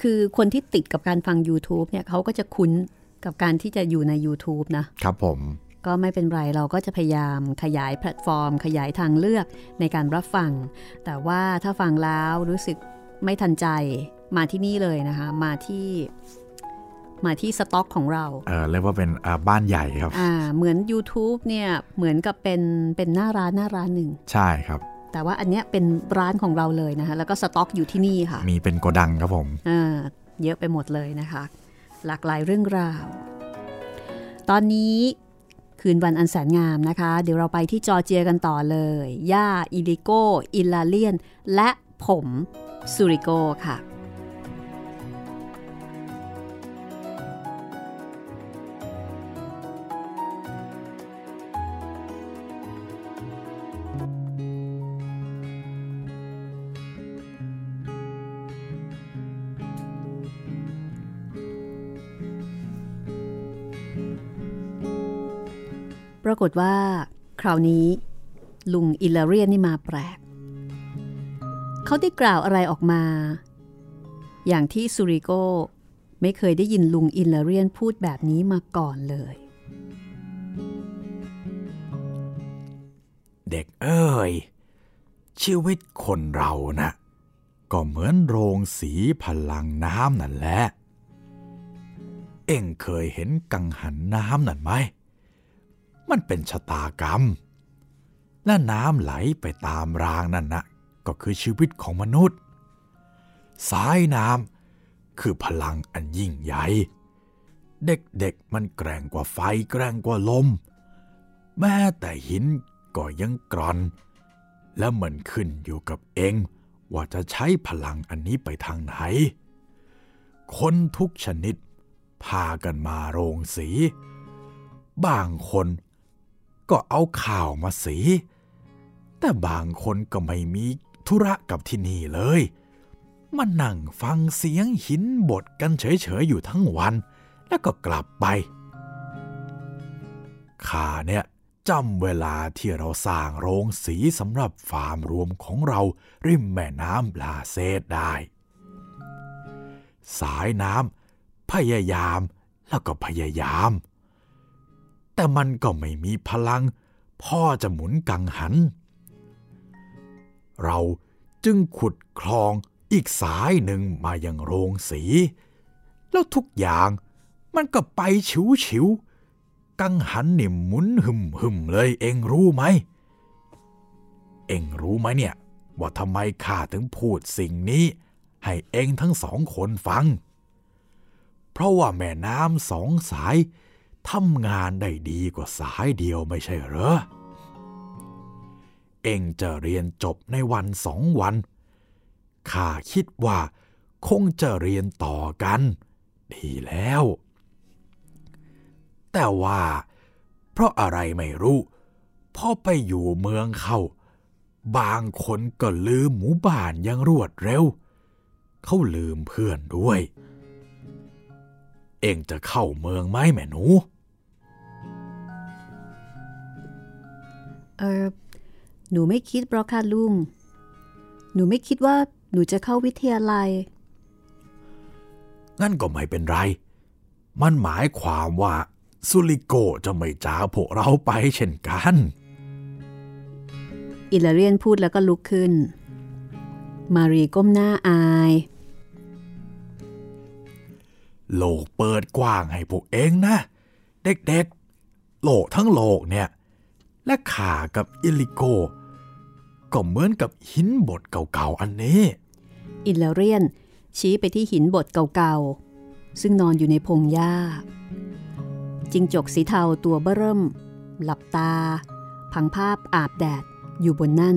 คือคนที่ติดกับการฟัง YouTube เนี่ยเขาก็จะคุ้น กับการที่จะอยู่ใน YouTube นะครับผม ก็ไม่เป็นไรเราก็จะพยายามขยายแพลตฟอร์ม ขยายทางเลือกในการรับฟัง แต่ว่าถ้าฟังแล้วรู้สึกไม่ทันใจมาที่นี่เลยนะคะ มาที่มาที่สต็อกของเรา เออเรียกว่าเป็นอ่าบ้านใหญ่ครับ อ่า เหมือน YouTube เนี่ยเหมือนกับเป็นเป็นหน้าร้านหน้าร้านหนึ่ง ใช่ครับ แต่ว่าอันเนี้ยเป็นร้านของเราเลยนะคะ แล้วก็สต็อกอยู่ที่นี่ค่ะ มีเป็นโกดังครับผม อ่า เยอะไปหมดเลยนะคะ หลากหลายเรื่องราว ตอนนี้คืนวันอันแสนงามนะคะ เดี๋ยวเราไปที่จอร์เจียกันต่อเลย ย่า อิลิโกอิลาเลียน และผมซูริโกค่ะ ปรากฏว่า คราวนี้ ลุงอิลาเรียนนี่มาแปลก เขาได้กล่าวอะไรออกมา อย่างที่ซูริโกไม่เคยได้ยินลุงอิลเรียนพูดแบบนี้มาก่อนเลย เด็กเอ้ย ชีวิตคนเรานะ ก็เหมือนโรงสีพลังน้ำนั่นแหละ เอ็งเคยเห็นกังหันน้ำนั่นไหม มันเป็นชะตากรรมและน้ำไหลไปตามรางนั่นนะก็คือชีวิตของมนุษย์ สายน้ำคือพลังอันยิ่งใหญ่ เด็กๆมันแกร่งกว่าไฟแกร่งกว่าลม แม้แต่หินก็ยังกร่อน และมันขึ้นอยู่กับเองว่าจะใช้พลังอันนี้ไปทางไหน คนทุกชนิดพากันมาโรงสี บางคน ก็เอาข่าวมาสี แต่บางคนก็ไม่มีธุระกับที่นี่เลย มานั่งฟังเสียงหินบดกันเฉยๆอยู่ทั้งวัน แล้วก็กลับไปข้าเนี่ยจำเวลาที่เราสร้างโรงสีสำหรับฟาร์มรวมของเราริมแม่น้ำลาเซตได้ สายน้ำพยายามแล้วก็พยายาม แต่มันก็ไม่มีพลัง พ่อจะหมุนกังหัน เราจึงขุดคลองอีกสายหนึ่งมายังโรงสี แล้วทุกอย่างมันก็ไปฉิวฉิวกังหันนี่หมุนหึมหึมเลยเองรู้ไหม เองรู้ไหมเนี่ย ว่าทำไมข้าถึงพูดสิ่งนี้ ให้เองทั้งสองคนฟัง เพราะว่าแม่น้ำสองสาย ทำงานได้ดีกว่าสายเดียวไม่ใช่เหรอ เองจะเรียนจบในวันสองวัน ข้าคิดว่าคงจะเรียนต่อกัน ดีแล้ว แต่ว่า เพราะอะไรไม่รู้พอไปอยู่เมืองเข้า บางคนก็ลืมหมู่บ้านยังรวดเร็ว เขาลืมเพื่อนด้วย เองจะเข้าเมืองไหมแม่หนู เออหนูไม่คิดหรอกค่ะลุง หนูไม่คิดว่าหนูจะเข้าวิทยาลัย งั้นก็ไม่เป็นไร มันหมายความว่าสุริโกจะไม่จากพวกเราไปเช่นกัน อิลาเรียนพูดแล้วก็ลุกขึ้น มารีก้มหน้าอาย โลกเปิดกว้างให้พวกเองนะ เด็กๆ โลกทั้งโลกเนี่ย และข่ากับอิลิโก ก็เหมือนกับหินบดเก่าๆอันนี้ อิลเรียน ชี้ไปที่หินบดเก่าๆ ซึ่งนอนอยู่ในพงหญ้า จิงจกสีเทาตัวเบ้อเริ่ม หลับตา พังภาพอาบแดดอยู่บนนั่น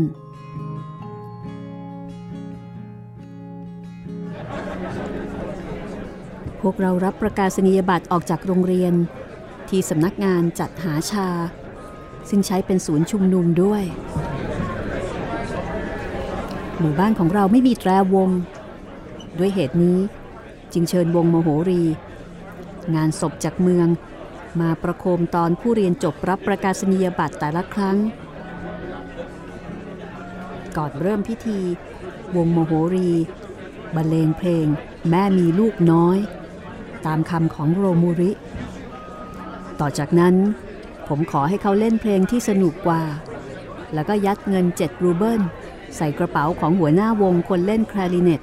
พวกเรารับประกาศนียบัตรออกจากโรงเรียน ที่สำนักงานจัดหาชา ซึ่งใช้เป็นศูนย์ชุมนุมด้วย หมู่บ้านของเราไม่มีแตรวง ด้วยเหตุนี้จึงเชิญวงโมโหรี งานศพจากเมืองมาประโคมตอนผู้เรียนจบรับประกาศนียบัตรแต่ละครั้ง ก่อนเริ่มพิธี วงโมโหรีบรรเลงเพลง แม่มีลูกน้อย ตามคำของโรมูริ ต่อจากนั้น ผมขอให้เขาเล่นเพลงที่สนุกกว่า แล้วก็ยัดเงินเจ็ดรูเบิลใส่กระเป๋าของหัวหน้าวงคนเล่นคลาริเนต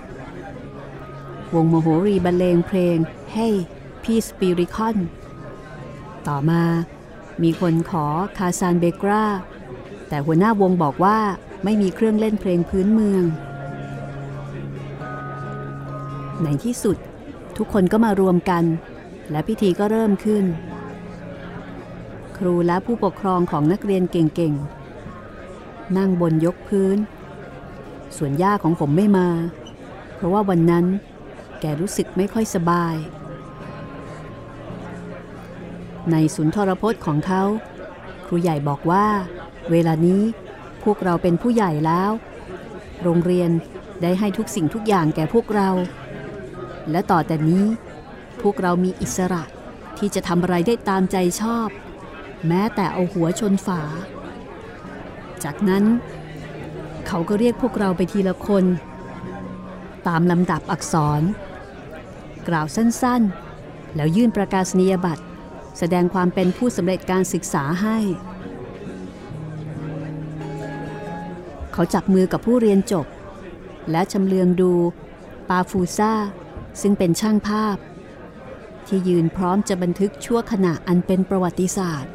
วงโมโหรีบรรเลงเพลง Hey Peace b e r i c o n ต่อมามีคนขอคาซานเบกราแต่หัวหน้าวงบอกว่าไม่มีเครื่องเล่นเพลงพื้นเมือง ในที่สุดทุกคนก็มารวมกัน และพิธีก็เริ่มขึ้น ครูและผู้ปกครองของนักเรียนเก่งๆ นั่งบนยกพื้น ส่วนย่าของผมไม่มา เพราะว่าวันนั้นแกรู้สึกไม่ค่อยสบาย ในสุนทรพจน์ของเขา ครูใหญ่บอกว่า เวลานี้พวกเราเป็นผู้ใหญ่แล้ว โรงเรียนได้ให้ทุกสิ่งทุกอย่างแก่พวกเรา และต่อแต่นี้พวกเรามีอิสระที่จะทำอะไรได้ตามใจชอบ แม้แต่เอาหัวชนฝา จากนั้น เขาก็เรียกพวกเราไปทีละคน ตามลำดับอักษร กล่าวสั้นๆ แล้วยื่นประกาศนียบัตร แสดงความเป็นผู้สำเร็จการศึกษาให้ เขาจับมือกับผู้เรียนจบ และชำเลืองดูปาฟูซาซึ่งเป็นช่างภาพ ที่ยืนพร้อมจะบันทึกชั่วขณะอันเป็นประวัติศาสตร์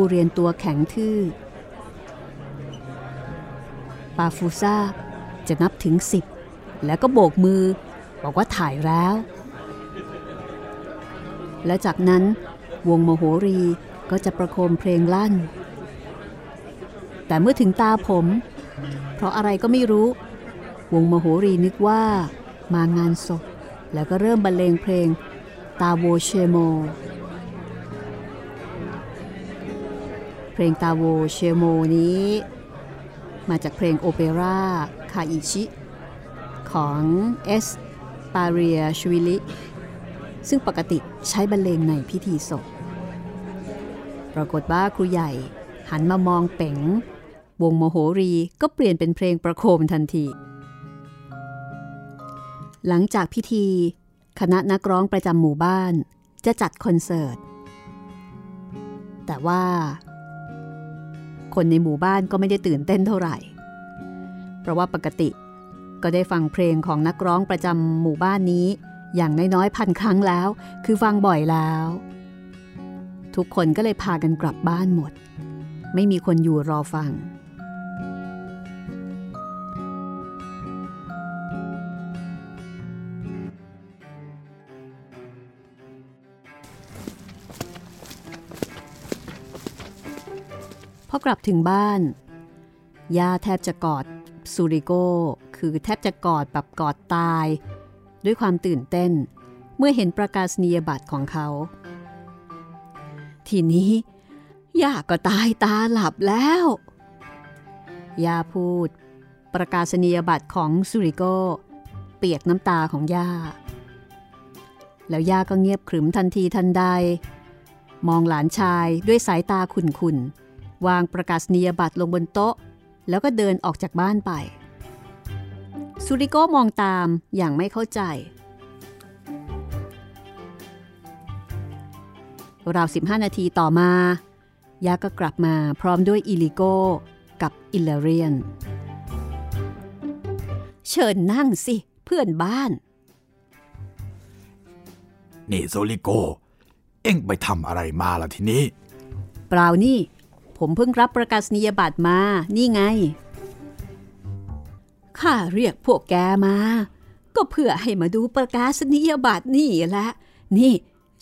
ผู้เรียนตัวแข็งทื่อ ปาฟูซ่าจะนับถึงสิบแล้วก็โบกมือ บอกว่าถ่ายแล้ว และจากนั้นวงโมโหรีก็จะประโคมเพลงลั่น แต่เมื่อถึงตาผม เพราะอะไรก็ไม่รู้ วงมโหรีนึกว่ามางานศพ แล้วก็เริ่มบรรเลงเพลงตาโวเชโม เพลงตาโวเชโมนี้ มาจากเพลงโอเปร่าคาอิชิ ของเอสปาเรียชวิลิ ซึ่งปกติใช้บรรเลงในพิธีศพ ปรากฏว่าครูใหญ่หันมามองเป๋ง วงโมโหรีก็เปลี่ยนเป็นเพลงประโคมทันที หลังจากพิธี คณะนักร้องประจำหมู่บ้านจะจัดคอนเสิร์ต แต่ว่า คนในหมู่บ้านก็ไม่ได้ตื่นเต้นเท่าไหร่ เพราะว่าปกติก็ได้ฟังเพลงของนักร้องประจำหมู่บ้านนี้ อย่างน้อยๆพันครั้งแล้ว คือฟังบ่อยแล้ว ทุกคนก็เลยพากันกลับบ้านหมด ไม่มีคนอยู่รอฟัง พอกลับถึงบ้านย่าแทบจะกอดซูริโกคือแทบจะกอดแบบกอดตาย ด้วยความตื่นเต้น เมื่อเห็นประกาศนียบัตรของเขา ทีนี้ย่าก็ตายตาหลับแล้วย่าพูด ประกาศนียบัตรของซูริโกเปียกน้ำตาของย่า แล้วย่าก็เงียบขรึมทันทีทันใด มองหลานชายด้วยสายตาขุ่นๆ วางประกาศนียบัตรลงบนโต๊ะ แล้วก็เดินออกจากบ้านไป ซูริโกมองตามอย่างไม่เข้าใจราว 15 นาทีต่อมา ย่าก็กลับมาพร้อมด้วยอิลิโกกับอิลเลเรียน เชิญนั่งสิ เพื่อนบ้าน นี่โซลิโก เอ็งไปทำอะไรมาล่ะทีนี้ เปล่านี่ ผมเพิ่งรับประกาศนียบัตรมา นี่ไง ข้าเรียกพวกแกมา ก็เพื่อให้มาดูประกาศนียบัตรนี่แหละ นี่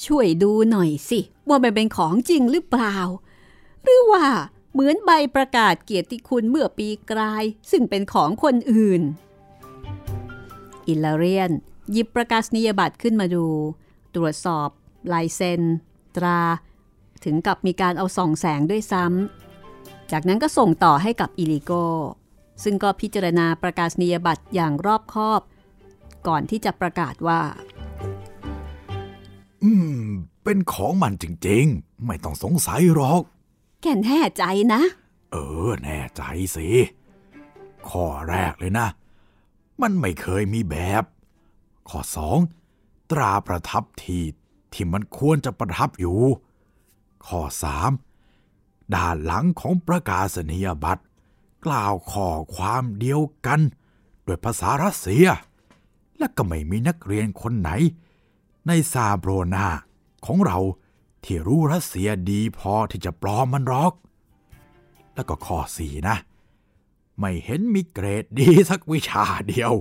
ช่วยดูหน่อยสิ ว่ามันเป็นของจริงหรือเปล่า หรือว่าเหมือนใบประกาศเกียรติคุณเมื่อปีกลาย ซึ่งเป็นของคนอื่น อิลลเรียนหยิบประกาศนียบัตรขึ้นมาดู ตรวจสอบ ลายเซ็น ตรา ถึงกับมีการเอาส่องแสงด้วยซ้จากนั้นก็ส่งต่อให้กับอิลิโก ซึ่งก็พิจารณาประกาศนียบัตรอย่างรอบคอบ ก่อนที่จะประกาศว่า อืม เป็นของมันจริงๆ ไม่ต้องสงสัยหรอก แกแน่ใจนะ เออ แน่ใจสิ ข้อแรกเลยนะ มันไม่เคยมีแบบ ข้อสองตราประทับที่ที่มันควรจะประทับอยู่ ข้อสามด้านหลังของประกาศนียบัตร กล่าวข้อความเดียวกันด้วยภาษารัสเซีย และก็ไม่มีนักเรียนคนไหน ในซาโบรนาของเราที่รู้รัสเซียดีพอที่จะปลอมมันหรอก แล้วก็ข้อสี่นะ ไม่เห็นมีเกรดดีสักวิชาเดียว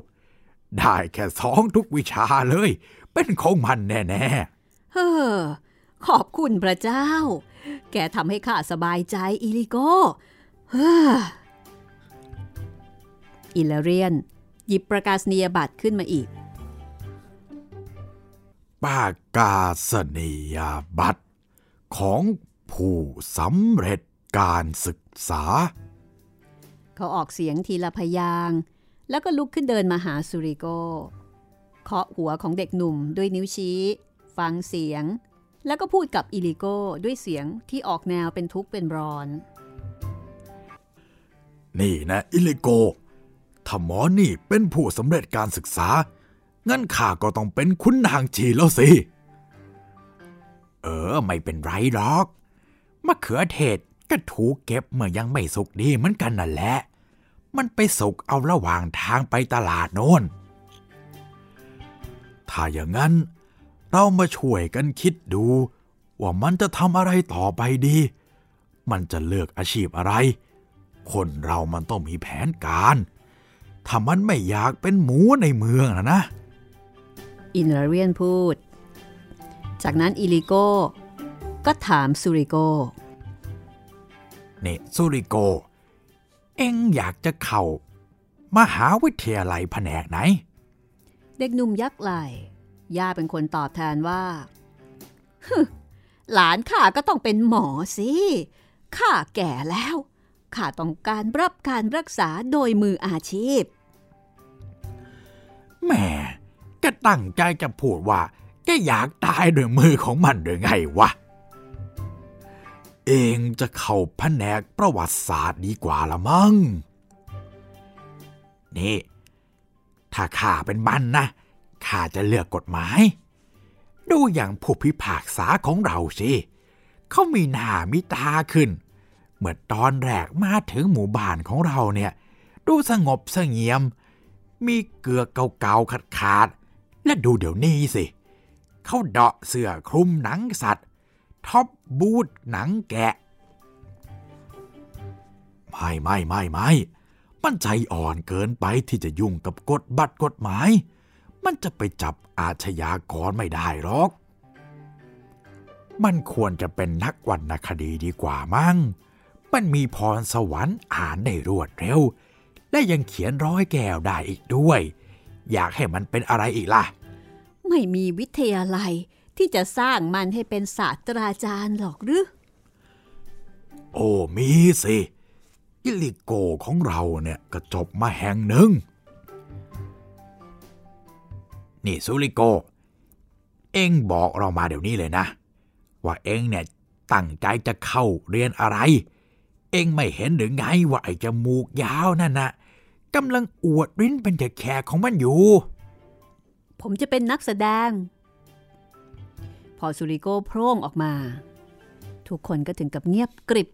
ได้แค่สองทุกวิชาเลย เป็นของมันแน่เฮ้อ ขอบคุณพระเจ้า แกทำให้ข้าสบายใจอิลิโกเฮ้ออิลาเรียน หยิบประกาศนียบัตรขึ้นมาอีกๆประกาศนียบัตร ของผู้สำเร็จการศึกษา เขาออกเสียงทีละพยางค์แล้วก็ลุกขึ้นเดินมาหาสุริโกเคาะหัวของเด็กหนุ่มด้วยนิ้วชี้ ฟังเสียง แล้วก็พูดกับอิลิโก้ด้วยเสียงที่ออกแนวเป็นทุกข์เป็นร้อน นี่นะอิลิโกถ้าหมอนี่เป็นผู้สำเร็จการศึกษา งั้นข้าก็ต้องเป็นคุณนางจีแล้วสิ เออ ไม่เป็นไรหรอก มะเขือเทศก็ถูกเก็บเมื่อยังไม่สุกดีเหมือนกันนั่นแหละ มันไปสุกเอาระหว่างทางไปตลาดโน้น ถ้าอย่างนั้น เรามาช่วยกันคิดดู ว่ามันจะทำอะไรต่อไปดี มันจะเลือกอาชีพอะไร คนเรามันต้องมีแผนการ ถ้ามันไม่อยากเป็นหมูในเมืองนะนะ อินราเรียนพูด จากนั้นอิลิโกก็ถามสุริโกนี่สุริโก เอ็งอยากจะเข้ามหาวิทยาลัยแผนกไหน เด็กหนุ่มยักไหล ย่าเป็นคนตอบแทนว่าหลานข้าก็ต้องเป็นหมอสิข้าแก่แล้วข้าต้องการรับการรักษาโดยมืออาชีพแหม่ก็ตั้งใจจะพูดว่าแกอยากตายด้วยมือของมันหรือไงวะ เองจะเข้าแผนกประวัติศาสตร์ดีกว่าละมั้งนี่ ถ้าข้าเป็นมันนะ ข้าจะเลือกกฎหมาย ดูอย่างผู้พิพากษาของเราสิเขามีหน้ามีตาขึ้น เมื่อตอนแรกมาถึงหมู่บ้านของเราเนี่ย ดูสงบเสงี่ยม มีเกลือเก่าๆขาดๆและดูเดี๋ยวนี้สิ เขาเดาะเสื้อคลุมหนังสัตว์ ท็อปบูทหนังแกะ ไม่ไม่ไม่ไม่มันใจอ่อนเกินไปที่จะยุ่งกับกฎบัตรกฎหมาย มันจะไปจับอาชญากรไม่ได้หรอก มันควรจะเป็นนักวรรณคดีดีกว่ามั้ง มันมีพรสวรรค์อ่านได้รวดเร็ว และยังเขียนร้อยแก้วได้อีกด้วย อยากให้มันเป็นอะไรอีกล่ะ ไม่มีวิทยาลัยที่จะสร้างมันให้เป็นศาสตราจารย์หรอกหรือ โอ้มีสิอิลิโกของเราเนี่ยก็จบมาแห่งหนึ่ง นี่ซูริโก เอ็งบอกเรามาเดี๋ยวนี้เลยนะ ว่าเอ็งเนี่ยตั้งใจจะเข้าเรียนอะไร เอ็งไม่เห็นหรือไงว่าไอ้จมูกยาวนั่นนะกำลังอวดริ้นเป็นแขกของมันอยู่ ผมจะเป็นนักแสดง พอสุริโกโพร่งออกมา ทุกคนก็ถึงกับเงียบกริบ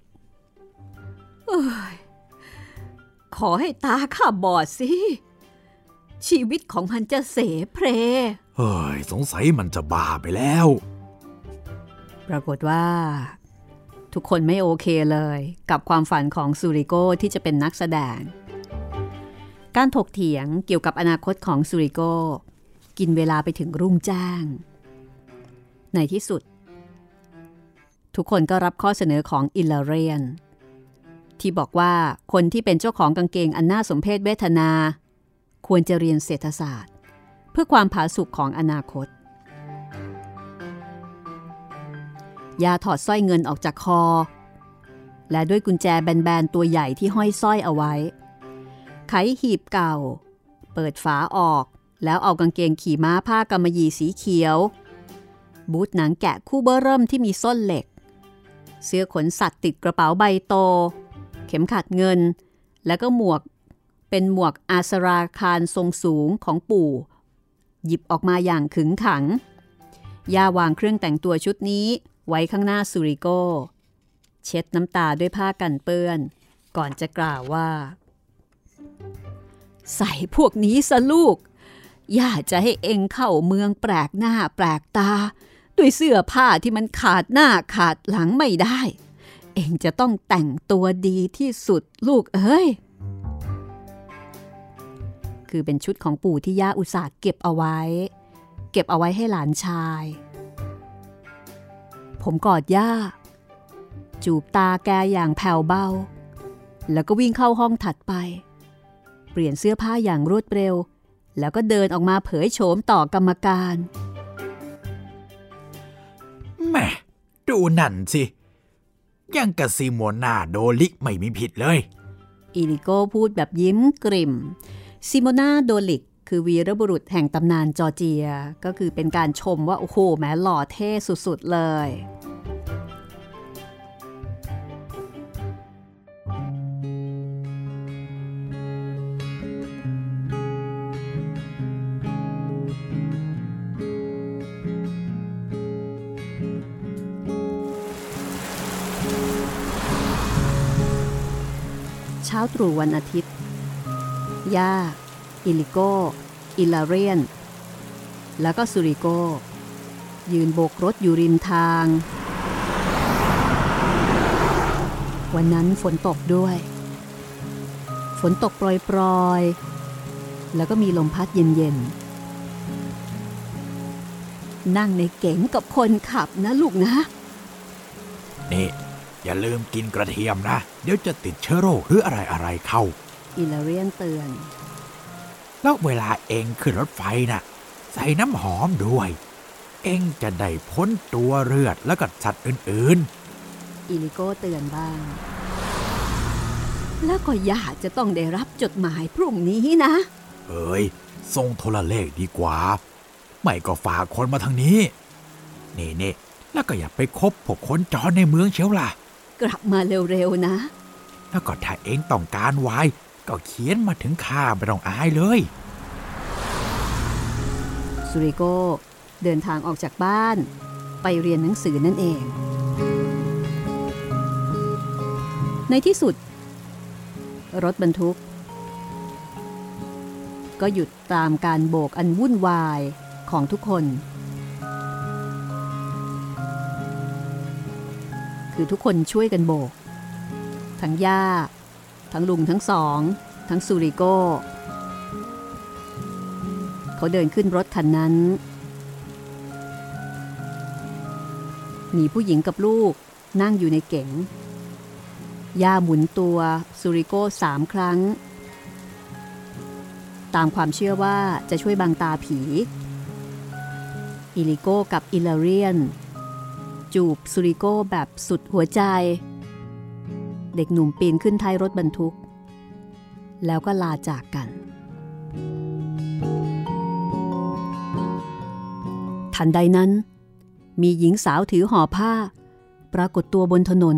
เอ้ยขอให้ตาข้าบอดสิ ชีวิตของมันจะเสเพรเฮ้ย สงสัยมันจะบ้าไปแล้ว ปรากฏว่า ทุกคนไม่โอเคเลย กับความฝันของซูริโกที่จะเป็นนักแสดง การถกเถียงเกี่ยวกับอนาคตของซูริโกกินเวลาไปถึงรุ่งจ้าง ในที่สุด ทุกคนก็รับข้อเสนอของอิลลาเรียนที่บอกว่าคนที่เป็นเจ้าของกางเกงอันน่าสมเพชเวทนา ควรจะเรียนเศรษฐศาสตร์ เพื่อความผาสุกของอนาคต ยาถอดสร้อยเงินออกจากคอ และด้วยกุญแจแบนๆตัวใหญ่ที่ห้อยสร้อยเอาไว้ ไขหีบเก่า เปิดฝาออก แล้วเอากางเกงขี่ม้าผ้ากำมะหยี่สีเขียว บูทหนังแกะคู่เบอร์เริ่มที่มีส้นเหล็ก เสื้อขนสัตว์ติดกระเป๋าใบโต เข็มขัดเงินแล้วก็หมวก เป็นหมวกอาสราคารทรงสูงของปู่ หยิบออกมาอย่างขึงขัง ย่าวางเครื่องแต่งตัวชุดนี้ไว้ข้างหน้าสุริโก เช็ดน้ำตาด้วยผ้ากันเปื้อน ก่อนจะกล่าวว่า ใส่พวกนี้สะลูก ย่าจะให้เองเข้าเมืองแปลกหน้าแปลกตา ด้วยเสื้อผ้าที่มันขาดหน้าขาดหลังไม่ได้ เองจะต้องแต่งตัวดีที่สุดลูกเอ้ย คือเป็นชุดของปู่ที่ย่าอุตส่าห์เก็บเอาไว้ เก็บเอาไว้ให้หลานชาย ผมกอดย่า จูบตาแกอย่างแผ่วเบา แล้วก็วิ่งเข้าห้องถัดไป เปลี่ยนเสื้อผ้าอย่างรวดเร็ว แล้วก็เดินออกมาเผยโฉมต่อกรรมการแหม่ดูนั่นสิยังกับซิโมนาโดลิกไม่มีผิดเลย อิลิโก้พูดแบบยิ้มกริม ซิโมนาโดลิก คือวีรบุรุษแห่งตำนานจอร์เจีย ก็คือเป็นการชมว่า โอ้โหแหมหล่อเท่สุด ๆ เลยเช้าตรู่วันอาทิตย์ ยาอิลิโก อิลาเรียน แล้วก็สุริโก ยืนโบกรถอยู่ริมทาง วันนั้นฝนตกด้วย ฝนตกปรอยๆ แล้วก็มีลมพัดเย็นๆ นั่งในเก๋งกับคนขับนะลูกนะ นี่ อย่าลืมกินกระเทียมนะ เดี๋ยวจะติดเชื้อโรคหรืออะไรอะไรเข้า อิลาเรียนเตือน แล้วเวลาเอ็งขึ้นรถไฟน่ะ ใส่น้ำหอมด้วย เองจะได้พ้นตัวเลือดแล้วก็สัตว์อื่นอิลิโก้เตือนบ้าง แล้วก็ย่าจะต้องได้รับจดหมายพรุ่งนี้นะๆเอ้ยส่งโทรเลขดีกว่า ไม่ก็ฝากคนมาทางนี้ นี่นี่แล้วก็อย่าไปคบพวกคนจรในเมืองเชียวล่ะ กลับมาเร็วๆนะ แล้วก็ถ้าเองต้องการไว้ ก็เขียนมาถึงข้าไม่ต้องอายเลย สุริโกเดินทางออกจากบ้าน ไปเรียนหนังสือนั่นเอง ในที่สุด รถบรรทุก ก็หยุดตามการโบกอันวุ่นวายของทุกคน คือทุกคนช่วยกันโบก ทั้งย่า ทั้งลุงทั้งสอง ทั้งสุริโกเขาเดินขึ้นรถคันนั้น มีผู้หญิงกับลูกนั่งอยู่ในเก๋งย่าหมุนตัวซูริโก้สามครั้ง ตามความเชื่อว่าจะช่วยบังตาผี อิลิโก้กับอิลาเรียน จูบซูริโก้แบบสุดหัวใจ เด็กหนุ่มปีนขึ้นท้ายรถบรรทุก แล้วก็ลาจากกัน ทันใดนั้น มีหญิงสาวถือห่อผ้า ปรากฏตัวบนถนน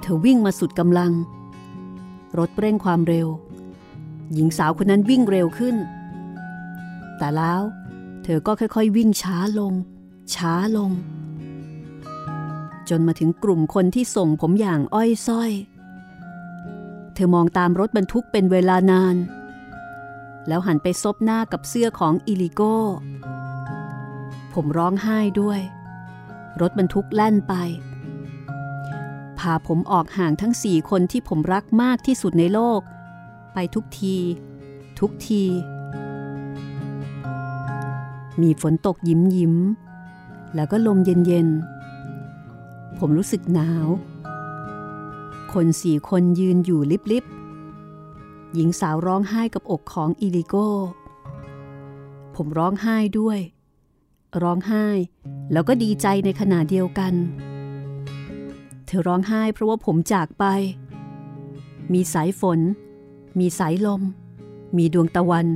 เธอวิ่งมาสุดกำลัง รถเร่งความเร็ว หญิงสาวคนนั้นวิ่งเร็วขึ้น แต่แล้ว เธอก็ค่อยๆ วิ่งช้าลง ช้าลง จนมาถึงกลุ่มคนที่ส่งผมอย่างอ้อยส้อย เธอมองตามรถบรรทุกเป็นเวลานาน แล้วหันไปซบหน้ากับเสื้อของอิลิโก้ ผมร้องไห้ด้วย รถบรรทุกแล่นไป พาผมออกห่างทั้งสี่คนที่ผมรักมากที่สุดในโลก ไปทุกที ทุกที มีฝนตกยิ้มยิ้มแล้วก็ลมเย็นเย็นๆ ผมรู้สึกหนาว คนสี่คนยืนอยู่ลิบๆหญิงสาวร้องไห้กับอกของอิลิโก้ ผมร้องไห้ด้วย ร้องไห้แล้วก็ดีใจในขณะเดียวกันเธธอร้องไห้เพราะว่าผมจากไป มีสายฝน มีสายลม มีดวงตะวัน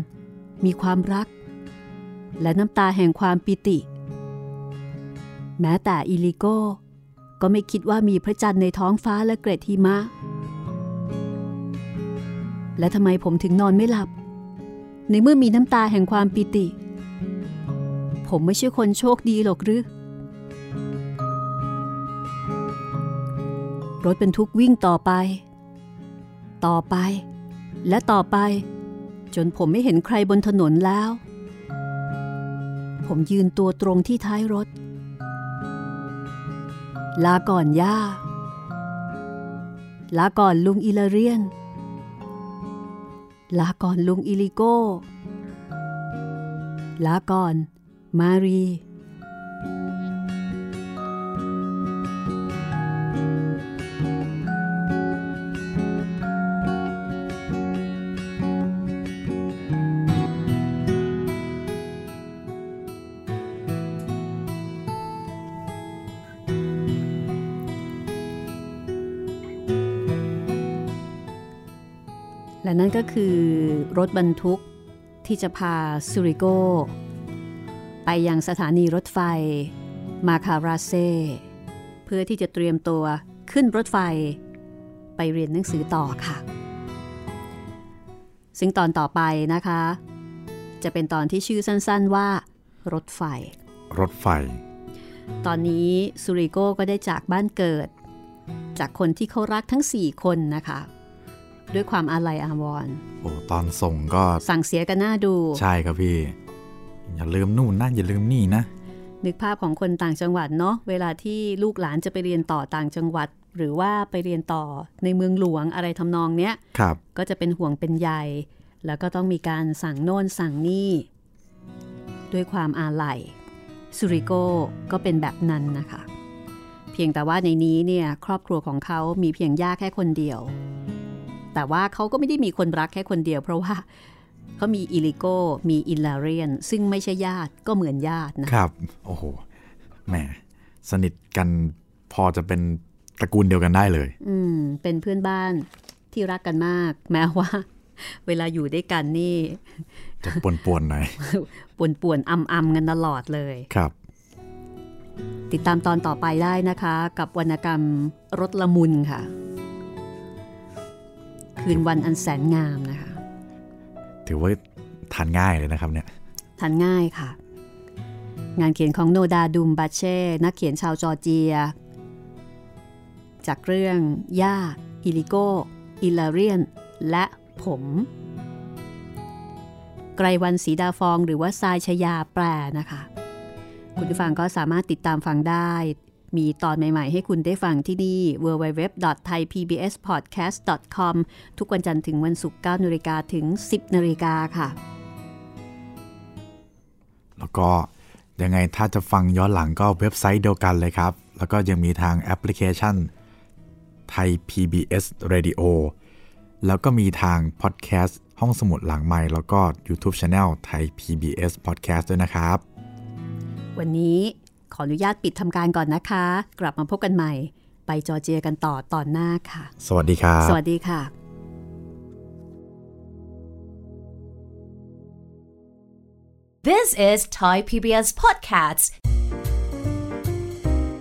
มีความรัก และน้ำตาแห่งความปิติ แม้แต่อิลิโก้ ก็ไม่คิดว่ามีพระจันทร์ในท้องฟ้าและเกรดหิมะ และทำไมผมถึงนอนไม่หลับ ในเมื่อมีน้ำตาแห่งความปิติ ผมไม่ใช่คนโชคดีหรอกหรือ รถบรรทุกวิ่งต่อไป ต่อไป และต่อไป จนผมไม่เห็นใครบนถนนแล้ว ผมยืนตัวตรงที่ท้ายรถ ลาก่อนย่า ลาก่อนลุงอิลเรียน ลาก่อนลุงอิลิโก้ ลาก่อน มารี นั่นก็คือรถบรรทุกที่จะพาซูริโก ไปยังสถานีรถไฟมาคาราเซ เพื่อที่จะเตรียมตัวขึ้นรถไฟ ไปเรียนหนังสือต่อค่ะ ซึ่งตอนต่อไปนะคะ จะเป็นตอนที่ชื่อสั้นๆว่า รถไฟ รถไฟ ตอนนี้ซูริโกก็ได้จากบ้านเกิด จากคนที่เขารักทั้ง 4 คนนะคะ ด้วยความอาลัยอาวรณ์โอ้ตอนส่งก็สั่งเสียกันหน้าดู ใช่ครับพี่ อย่าลืมนู่นนั่นอย่าลืมนี่นะ นึกภาพของคนต่างจังหวัดเนาะเวลาที่ลูกหลานจะไปเรียนต่อต่างจังหวัด หรือว่าไปเรียนต่อในเมืองหลวงอะไรทำนองเนี้ยครับ ก็จะเป็นห่วงเป็นใยแล้วก็ต้องมีการสั่งโน่นสั่งนี่ด้วยความอาลัยสุริโกก็เป็นแบบนั้นนะคะ เพียงแต่ว่าในนี้เนี่ยครอบครัวของเขามีเพียงย่าแค่คนเดียว แต่ว่าเขาก็ไม่ได้มีคนรักแค่คนเดียว เพราะว่าเขามีอิลิโกมีอิลาเรียน ซึ่งไม่ใช่ญาติก็เหมือนญาตินะครับ โอ้โหแหมสนิทกันพอจะเป็นตระกูลเดียวกันได้เลย อืม เป็นเพื่อนบ้านที่รักกันมาก แม้ว่า เวลาอยู่ด้วยกันนี่ จะปวนๆหน่อยป่วนๆอำๆกันตลอดเลยครับ ติดตามตอนต่อไปได้นะคะ กับวรรณกรรมรถละมุนค่ะ คืนวันอันแสนงามนะคะ ถือว่าทานง่ายเลยนะครับเนี่ยทานง่ายค่ะ งานเขียนของโนดาดูมบาเช่ นักเขียนชาวจอร์เจีย จากเรื่องย่าอิลิโกอิลาเรียน และผมไกรวันสีดาฟองหรือว่าทรายชยาแปลนะคะ คุณผู้ฟังก็สามารถติดตามฟังได้ มีตอนใหม่ ๆ ให้คุณได้ฟังที่นี่ www.thaipbspodcast.com ทุกวันจันทร์ถึงวันศุกร์9นาฬิกาถึง 10นาฬิกาค่ะ แล้วก็ยังไงถ้าจะฟังย้อนหลังก็เว็บไซต์เดียวกันเลยครับ แล้วก็ยังมีทางแอปพลิเคชันไทย PBS Radio แล้วก็มีทางพอดแคสต์ห้องสมุดหลังไม้แล้วก็ YouTube Channel ไทย PBS Podcast ด้วยนะครับ วันนี้ข ออนุญาตปิดทำการก่อนนะคะ กลับมาพบกันใหม่ ไปจอร์เจียกันต่อตอนหน้าค่ะ สวัสดีครับสวัสดีค่ะ This is Thai PBS Podcasts.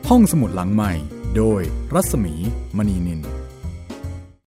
ห้องสมุดหลังใหม่ โดยรัศมีมณีนิน